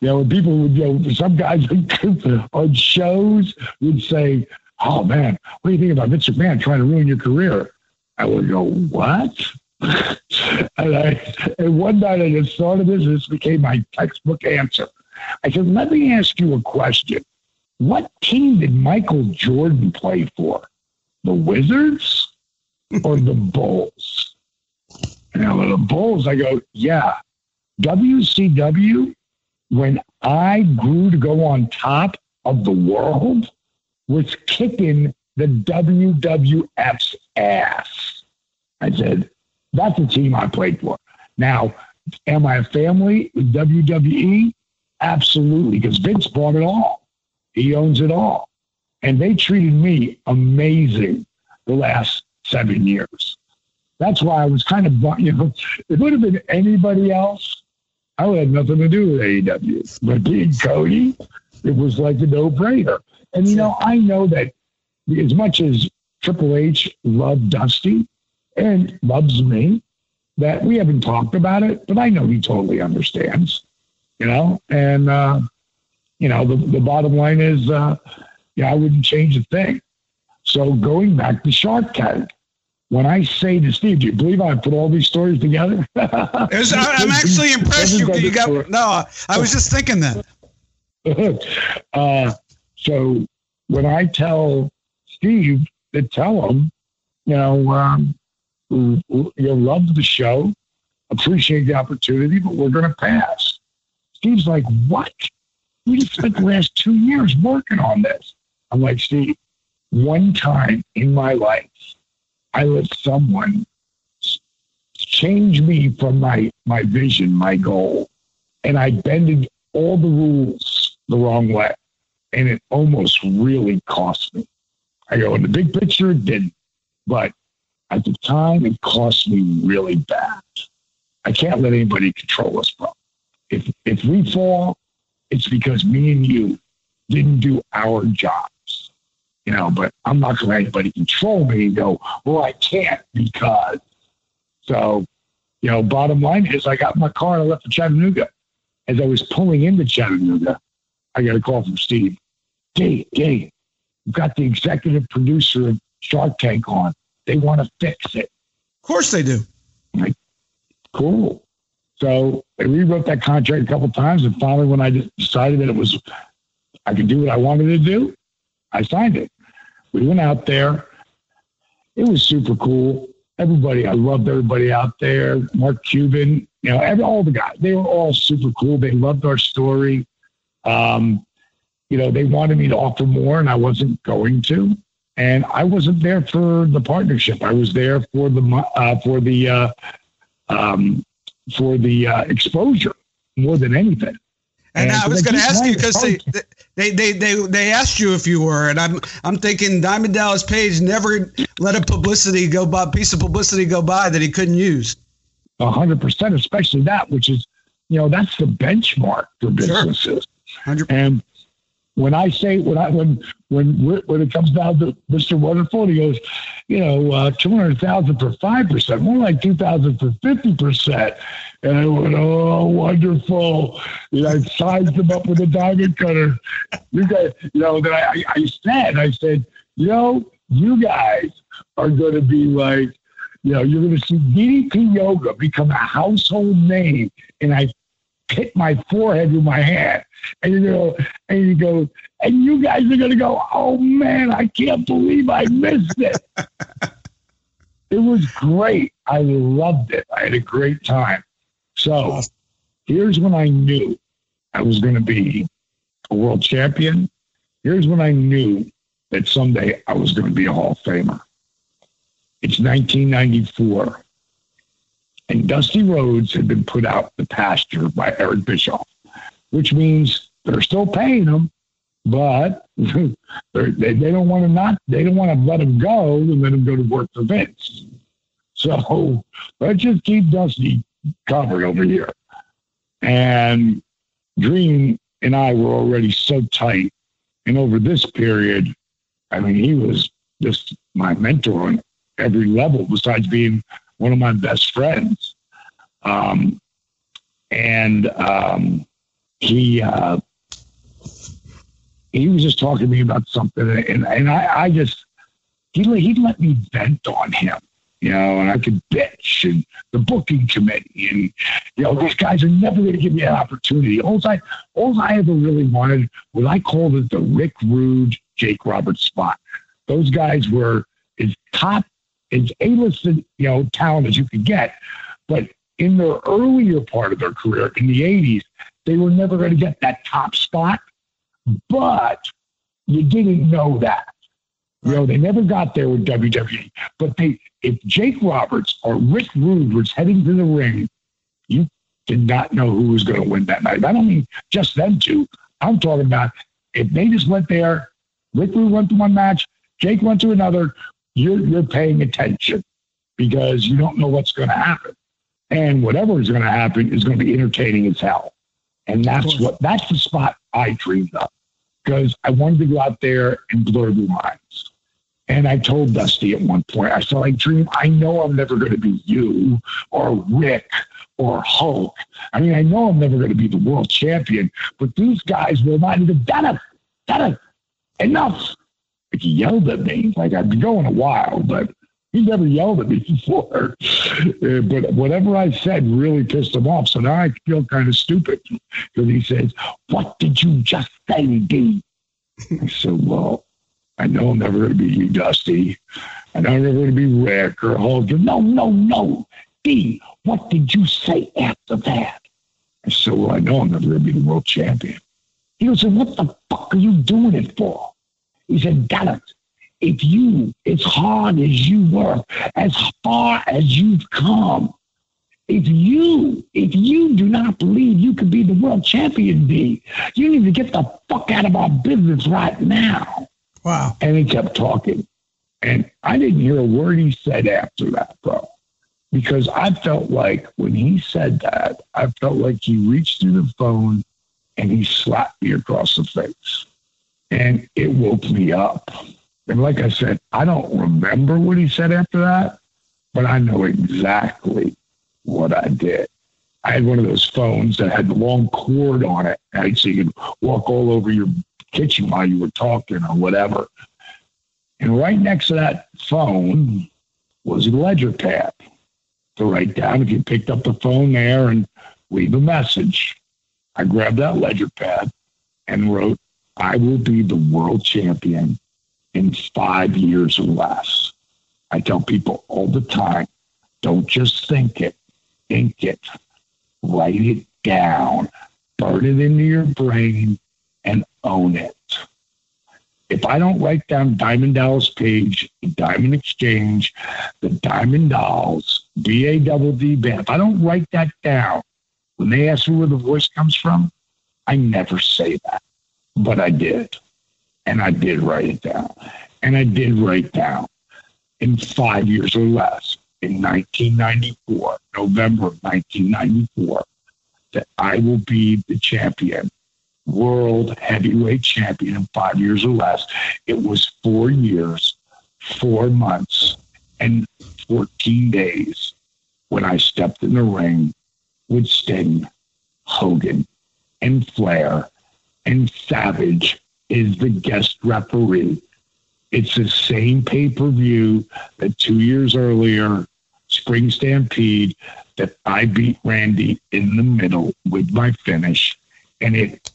You know, people would, you know, some guys on shows would say, oh man, what do you think about Vince McMahon trying to ruin your career? I would go, what? And, I, and one night I just thought of this, this became my textbook answer. I said, let me ask you a question. What team did Michael Jordan play for? The Wizards or the Bulls? And the Bulls, I go, yeah. WCW, when I grew to go on top of the world, was kicking the WWF's ass. I said, that's the team I played for. Now, am I a family with WWE? Absolutely, because Vince bought it all. He owns it all. And they treated me amazing the last seven years. That's why I was kind of, you know, it would have been anybody else, I would have nothing to do with AEW. But being Cody, it was like a no brainer. And, you know, I know that as much as Triple H loved Dusty and loves me, that we haven't talked about it, but I know he totally understands, you know, and, uh, you know, the, the bottom line is, uh, yeah, I wouldn't change a thing. So going back to Shark Tank, when I say to Steve, do you believe I put all these stories together? was, I'm actually impressed. You, you got no. I was just thinking that. uh, so when I tell Steve to tell him, you know, um, you love the show, appreciate the opportunity, but we're going to pass. Steve's like, what? We just spent the last two years working on this. I'm like, Steve, one time in my life, I let someone change me from my, my vision, my goal, and I bended all the rules the wrong way. And it almost really cost me. I go, in the big picture, it didn't. But at the time, it cost me really bad. I can't let anybody control us, bro. If, if we fall, it's because me and you didn't do our jobs. You know, but I'm not going to let anybody control me and go, well, I can't because. So, you know, bottom line is I got my car and I left for Chattanooga. As I was pulling into Chattanooga, I got a call from Steve. Dave, Dave, we've got the executive producer of Shark Tank on. They want to fix it. Of course they do. Like, cool. So I rewrote that contract a couple times, and finally, when I decided that it was, I could do what I wanted to do, I signed it. We went out there. It was super cool. Everybody, I loved everybody out there. Mark Cuban, you know, every, all the guys, they were all super cool. They loved our story. Um, you know, they wanted me to offer more, and I wasn't going to. And I wasn't there for the partnership. I was there for the uh, for the uh, um, for the uh, exposure more than anything. And, and I was going to ask you because they, they they they they asked you if you were, and I'm I'm thinking Diamond Dallas Page never let a publicity go by piece of publicity go by that he couldn't use. A hundred percent, especially that, which is you know that's the benchmark for businesses. Sure. And when I say when I when when when it comes down to Mr. Wonderful, he goes, you know, uh, two hundred thousand for five percent, more like two thousand for fifty percent. And I went, oh, wonderful! And I sized him up with a diamond cutter. You guys, you know, that I, I said, I said, you know, you guys are going to be like, you know, you're going to see DDP Yoga become a household name. And I hit my forehead with my hand. And you go, and you go, and you guys are gonna go, oh man, I can't believe I missed it. it was great. I loved it. I had a great time. So here's when I knew I was gonna be a world champion. Here's when I knew that someday I was gonna be a Hall of Famer. It's 1994 and Dusty Rhodes had been put out the pasture by Eric Bischoff, which means they're still paying them, but they, they don't want to not they don't want to let him go and let him go to work for Vince. So let's just keep Dusty covered over here. And Dream and I were already so tight. And over this period, I mean, he was just my mentor on every level besides being one of my best friends. Um, and um, he, uh, he was just talking to me about something, and and I, I just he he let me vent on him, you know, and I could bitch and the booking committee, and you know these guys are never going to give me an opportunity. All I all I ever really wanted was I called it the Rick Rude Jake Roberts spot. Those guys were as top as A-listed, you know, talent as you could get, but in their earlier part of their career in the 80s, they were never going to get that top spot, but you didn't know that. You know, they never got there with WWE. But they, if Jake Roberts or Rick Rude was heading to the ring, you did not know who was going to win that night. I don't mean just them two. I'm talking about if they just went there, Rick Rude went to one match, Jake went to another, you're, you're paying attention because you don't know what's going to happen. And whatever is going to happen is going to be entertaining as hell. And that's what that's the spot I dreamed of because I wanted to go out there and blur the lines. And I told Dusty at one point, I said, I dream, I know I'm never going to be you or Rick or Hulk. I mean, I know I'm never going to be the world champion, but these guys will not even, done it, enough. Like he yelled at me, like I've been going a while, but he never yelled at me before. Uh, but whatever I said really pissed him off. So now I feel kind of stupid because he says, What did you just say, D? I said, Well, I know I'm never going to be you, Dusty. I know I'm never going to be Rick or Hulk. No, no, no. D, what did you say after that? I said, Well, I know I'm never going to be the world champion. He goes, What the fuck are you doing it for? He said, Got if you, as hard as you work, as far as you've come, if you, if you do not believe you could be the world champion, B, you need to get the fuck out of our business right now. Wow. And he kept talking. And I didn't hear a word he said after that, bro. Because I felt like when he said that, I felt like he reached through the phone and he slapped me across the face. And it woke me up. And like I said, I don't remember what he said after that, but I know exactly what I did. I had one of those phones that had the long cord on it, right? So you could walk all over your kitchen while you were talking or whatever. And right next to that phone was a ledger pad to write down if you picked up the phone there and leave a message. I grabbed that ledger pad and wrote, I will be the world champion in five years or less. I tell people all the time don't just think it, think it, write it down, burn it into your brain, and own it. If I don't write down Diamond Dallas Page, Diamond Exchange, the Diamond Dolls, B A double D band, if I don't write that down, when they ask me where the voice comes from, I never say that. But I did. And I did write it down. And I did write down in five years or less, in 1994, November of 1994, that I will be the champion, world heavyweight champion in five years or less. It was four years, four months, and 14 days when I stepped in the ring with Sting, Hogan, and Flair, and Savage is the guest referee. It's the same pay per view that two years earlier, Spring Stampede, that I beat Randy in the middle with my finish. And it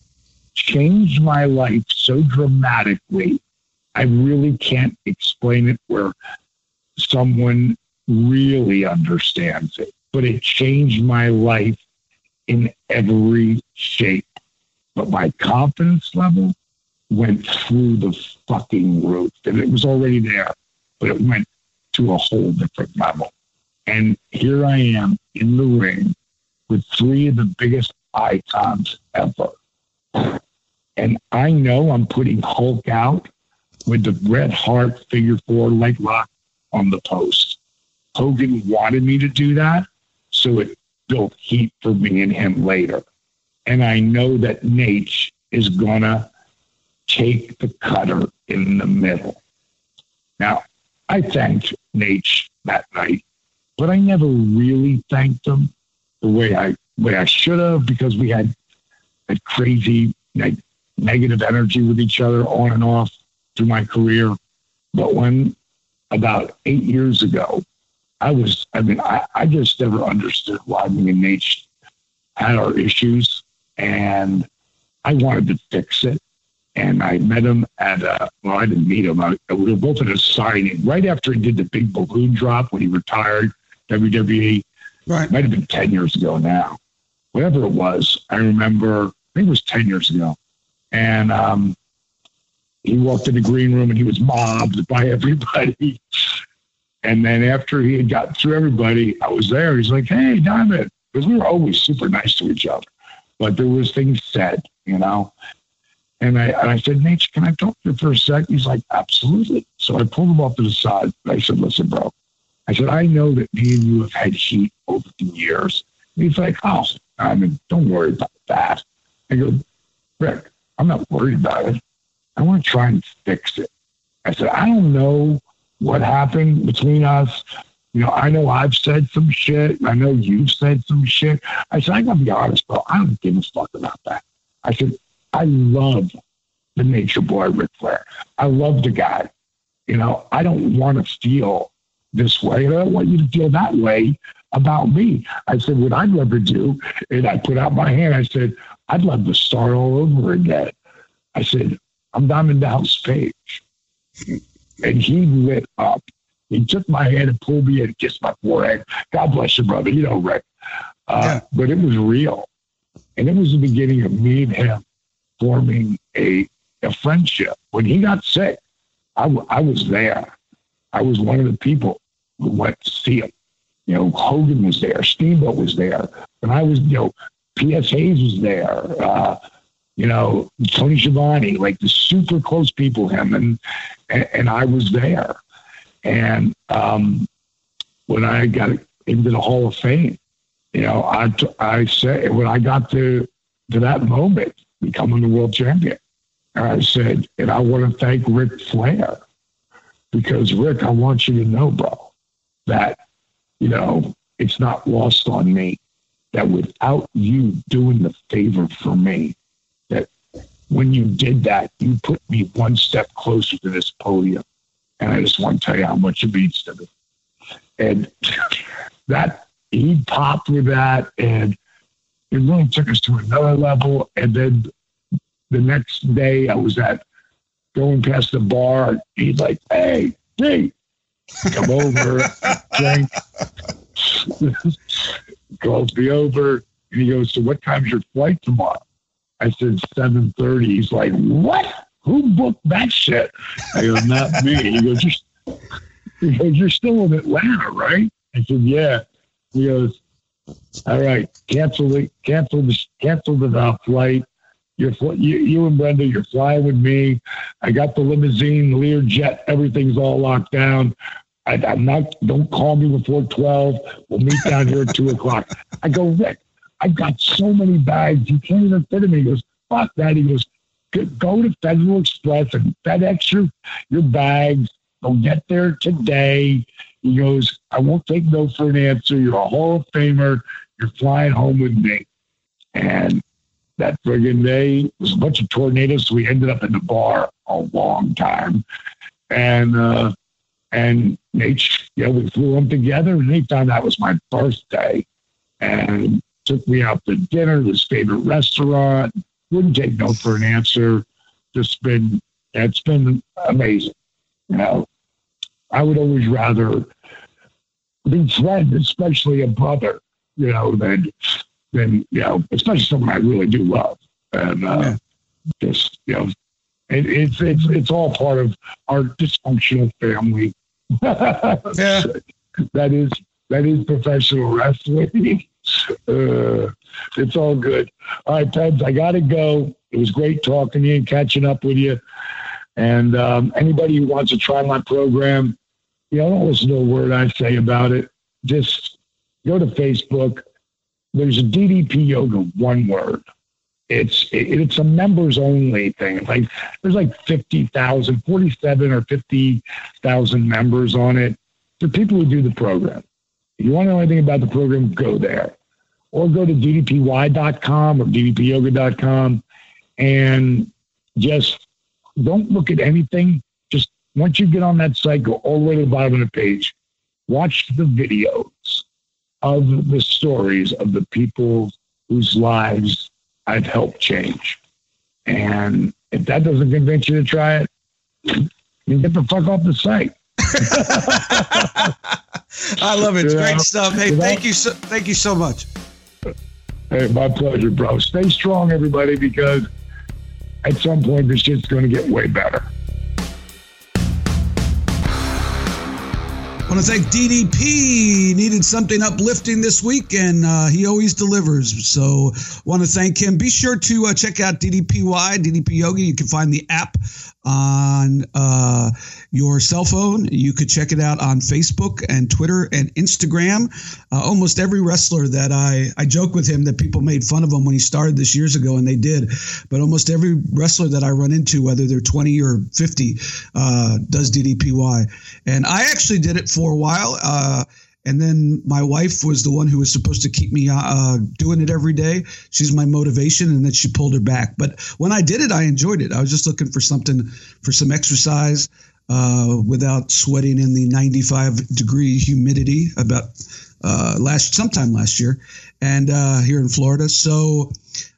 changed my life so dramatically. I really can't explain it where someone really understands it, but it changed my life in every shape. But my confidence level went through the fucking roof. And it was already there, but it went to a whole different level. And here I am in the ring with three of the biggest icons ever. And I know I'm putting Hulk out with the Bret Hart figure four leg lock on the post. Hogan wanted me to do that, so it built heat for me and him later. And I know that Nate is gonna take the cutter in the middle. Now, I thanked Nate that night, but I never really thanked him the way I way I should have because we had that crazy like negative energy with each other on and off through my career. But when about eight years ago, I was, I mean, I, I just never understood why me and Nate had our issues and I wanted to fix it. And I met him at a, well, I didn't meet him. I, we were both at a signing right after he did the big balloon drop when he retired WWE. Right. It Might have been 10 years ago now. Whatever it was, I remember, I think it was 10 years ago. And um, he walked in the green room and he was mobbed by everybody. And then after he had gotten through everybody, I was there. He's like, "Hey, Diamond," because we were always super nice to each other, but there was things said, you know. And I and I said, "Nate, can I talk to you for a sec?" He's like, "Absolutely." So I pulled him off to the side. I said, "Listen, bro," I said, "I know that me and you have had heat over the years." And he's like, "Oh, I mean, don't worry about that." I go, "Ric, I'm not worried about it. I want to try and fix it." I said, "I don't know." what happened between us. You know, I know I've said some shit. I know you've said some shit. I said, I gotta be honest, bro. I don't give a fuck about that. I said, I love the nature boy Ric Flair. I love the guy. You know, I don't want to feel this way. And I don't want you to feel that way about me. I said, what I'd love to do, and I put out my hand, I said, I'd love to start all over again. I said, I'm Diamond Dallas Page and he lit up. He took my hand and pulled me in and kissed my forehead. God bless you, brother. You know, Ric. Uh, yeah. But it was real. And it was the beginning of me and him forming a, a friendship. When he got sick, I, w- I was there. I was one of the people who went to see him. You know, Hogan was there, Steamboat was there. And I was, you know, P.S. Hayes was there. Uh, you know, Tony Schiavone, like the super close people, him and and, and I was there. And um, when I got into the Hall of Fame, you know, I I said when I got to to that moment, becoming the world champion, And I said, and I want to thank Ric Flair because Ric, I want you to know, bro, that you know it's not lost on me that without you doing the favor for me, that when you did that, you put me one step closer to this podium. And I just want to tell you how much it means to me. And that he popped with that and it really took us to another level. And then the next day I was at going past the bar. He's like, hey, hey, come over, drink. Calls me over. And he goes, so what time's your flight tomorrow? I said seven thirty. He's like, "What? Who booked that shit?" I go, "Not me." He goes, "You're, he goes, you're still in Atlanta, right?" I said, "Yeah." He goes, "All right, cancel the cancel the cancel the uh, flight. You're you, you and Brenda, you're flying with me. I got the limousine, Learjet, everything's all locked down. I, am not. Don't call me before twelve. We'll meet down here at two o'clock." I go, Ric. I've got so many bags. You can't even fit them. He goes, fuck that. He goes, go to Federal Express and FedEx your, your bags. Go get there today. He goes, I won't take no for an answer. You're a Hall of Famer. You're flying home with me. And that friggin' day was a bunch of tornadoes. So we ended up in the bar a long time. And, uh, and Nate, yeah, we flew them together and they found it was my birthday. And took me out to dinner, his favorite restaurant. Wouldn't take no for an answer. Just been, it's been amazing. You know, I would always rather be friends, especially a brother, you know, than, than, you know, especially someone I really do love. And, uh, yeah. just, you know, it, it's, it's, it's all part of our dysfunctional family. yeah. that is, that is professional wrestling. Uh, it's all good. All right, Peds, I got to go. It was great talking to you and catching up with you. And um, anybody who wants to try my program, you don't listen to a word I say about it. Just go to Facebook. There's a DDP Yoga, one word. It's it, it's a members only thing. Like there's like 50,000, 47 or 50,000 members on it. For people who do the program. If you want to know anything about the program, go there. Or go to ddpy.com or ddpyoga.com and just don't look at anything. Once you get on that site, go all the way to the bottom of the page. Watch the videos of the stories of the people whose lives I've helped change. And if that doesn't convince you to try it, then get the fuck off the site. I love it. It's great stuff. Hey, thank you so thank you so much. Hey, my pleasure, bro. Stay strong, everybody, because at some point this shit's going to get way better. I want to thank DDP. Needed something uplifting this week, and uh, he always delivers. So, want to thank him. Be sure to uh, check out DDPY, DDP Yoga. You can find the app on uh, your cell phone. You could check it out on Facebook and Twitter and Instagram. Uh, almost every wrestler that I, I joke with him that people made fun of him when he started this years ago, and they did. But almost every wrestler that I run into, whether they're 20 or 50, uh, does DDPY. And I actually did it for a while. Uh, and then my wife was the one who was supposed to keep me uh, doing it every day. She's my motivation, and then she pulled her back. But when I did it, I enjoyed it. I was just looking for something for some exercise uh, without sweating in the 95 degree humidity about uh, last sometime last year, and uh, here in Florida. So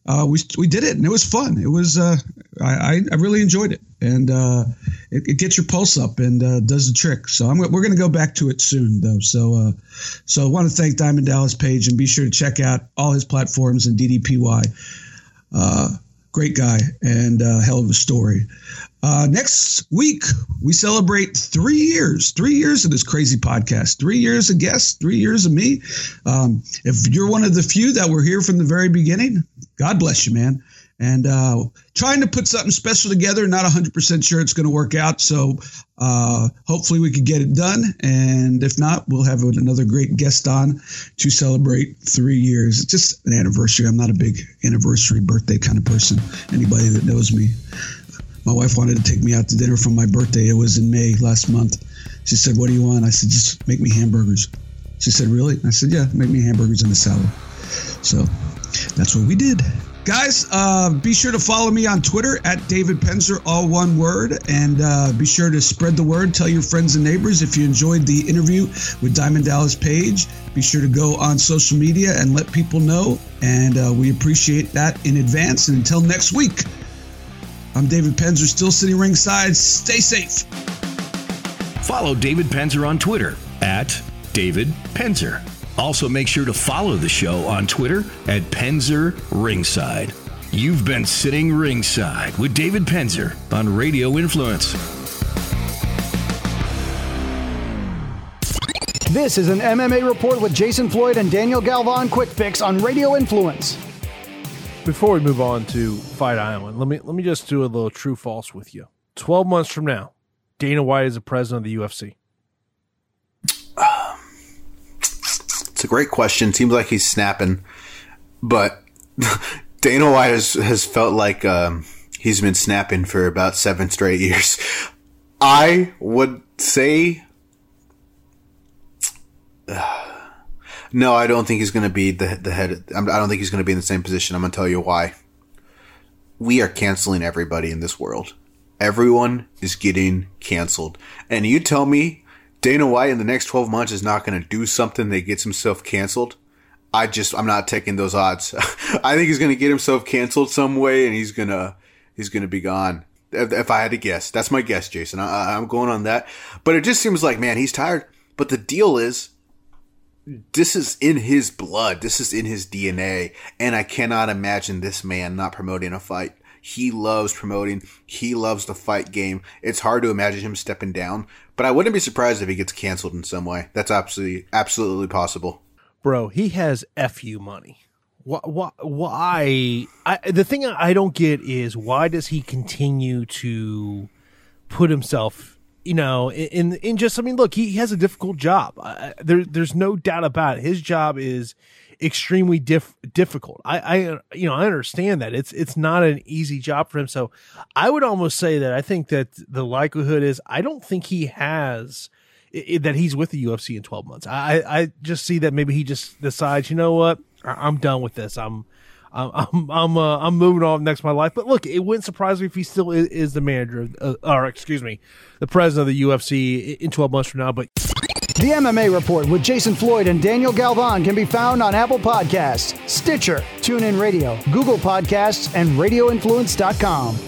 uh, we we did it, and it was fun. It was uh, I I really enjoyed it, and uh, it, it, gets your pulse up and uh, does the trick. So I'm, we're going to go back to it soon, though. So uh, so I want to thank Diamond Dallas Page, and be sure to check out all his platforms and DDPY. Uh, great guy and hell of a story. Uh, next week, we celebrate three years, three years of this crazy podcast, three years of guests, three years of me. Um, if you're one of the few that were here from the very beginning, God bless you, man. And uh, trying to put something special together, not 100% sure it's going to work out. So uh, hopefully we can get it done. And if not, we'll have another great guest on to celebrate three years. It's just an anniversary. I'm not a big anniversary birthday kind of person. Anybody that knows me my wife wanted to take me out to dinner for my birthday. It was in May last month. She said, What do you want? I said, Just make me hamburgers. She said, Really? I said, Yeah, make me hamburgers and a salad. So that's what we did. Guys, uh, be sure to follow me on Twitter at David Penzer, all one word. And uh, be sure to spread the word. Tell your friends and neighbors if you enjoyed the interview with Diamond Dallas Page. Be sure to go on social media and let people know. And uh, we appreciate that in advance. And until next week, I'm David Penzer, still sitting ringside. Stay safe. Follow David Penzer on Twitter at David Penzer. Also, make sure to follow the show on Twitter at Penzer Ringside. You've been sitting ringside with David Penzer on Radio Influence. This is an MMA report with Jason Floyd and Daniel Galvan Quick Fix on Radio Influence before we move on to Fight Island, let me let me just do a little true false with you. Twelve months from now, Dana White is the president of the UFC. It's a great question. Seems like he's snapping, but Dana White has has felt like um, he's been snapping for about seven straight years. I would say. Uh, no, I don't think he's going to be the the head. I don't think he's going to be in the same position. I'm going to tell you why. We are canceling everybody in this world. Everyone is getting canceled. And you tell me Dana White in the next 12 months is not going to do something that gets himself canceled? I just I'm not taking those odds. I think he's going to get himself canceled some way and he's going to he's going to be gone. If, if, I had to guess. That's my guess, Jason. I, I'm going on that. But it just seems like man, he's tired. But the deal is this is in his blood. This is in his DNA. And I cannot imagine this man not promoting a fight. He loves promoting. He loves the fight game. It's hard to imagine him stepping down, but I wouldn't be surprised if he gets canceled in some way. That's absolutely, absolutely possible. Bro, he has FU money. Why? Why? why I, the thing I don't get is why does he continue to put himself you know, in in just I mean, look, he, he has a difficult job. Uh, there, there's no doubt about it. His job is extremely diff- difficult. I, I, you know, I understand that it's it's not an easy job for him. So I would almost say that I think that the likelihood is I don't think he has that he's with the UFC in 12 months. I I just see that maybe he just decides, you know what, I'm done with this. I'm I'm I'm uh, I'm moving on next my life. But look, it wouldn't surprise me if he still is, is the manager, of, uh, or excuse me, the president of the UFC in 12 months from now. But The MMA Report with Jason Floyd and Daniel Galvan can be found on Apple Podcasts, Stitcher, TuneIn Radio, Google Podcasts, and RadioInfluence.com.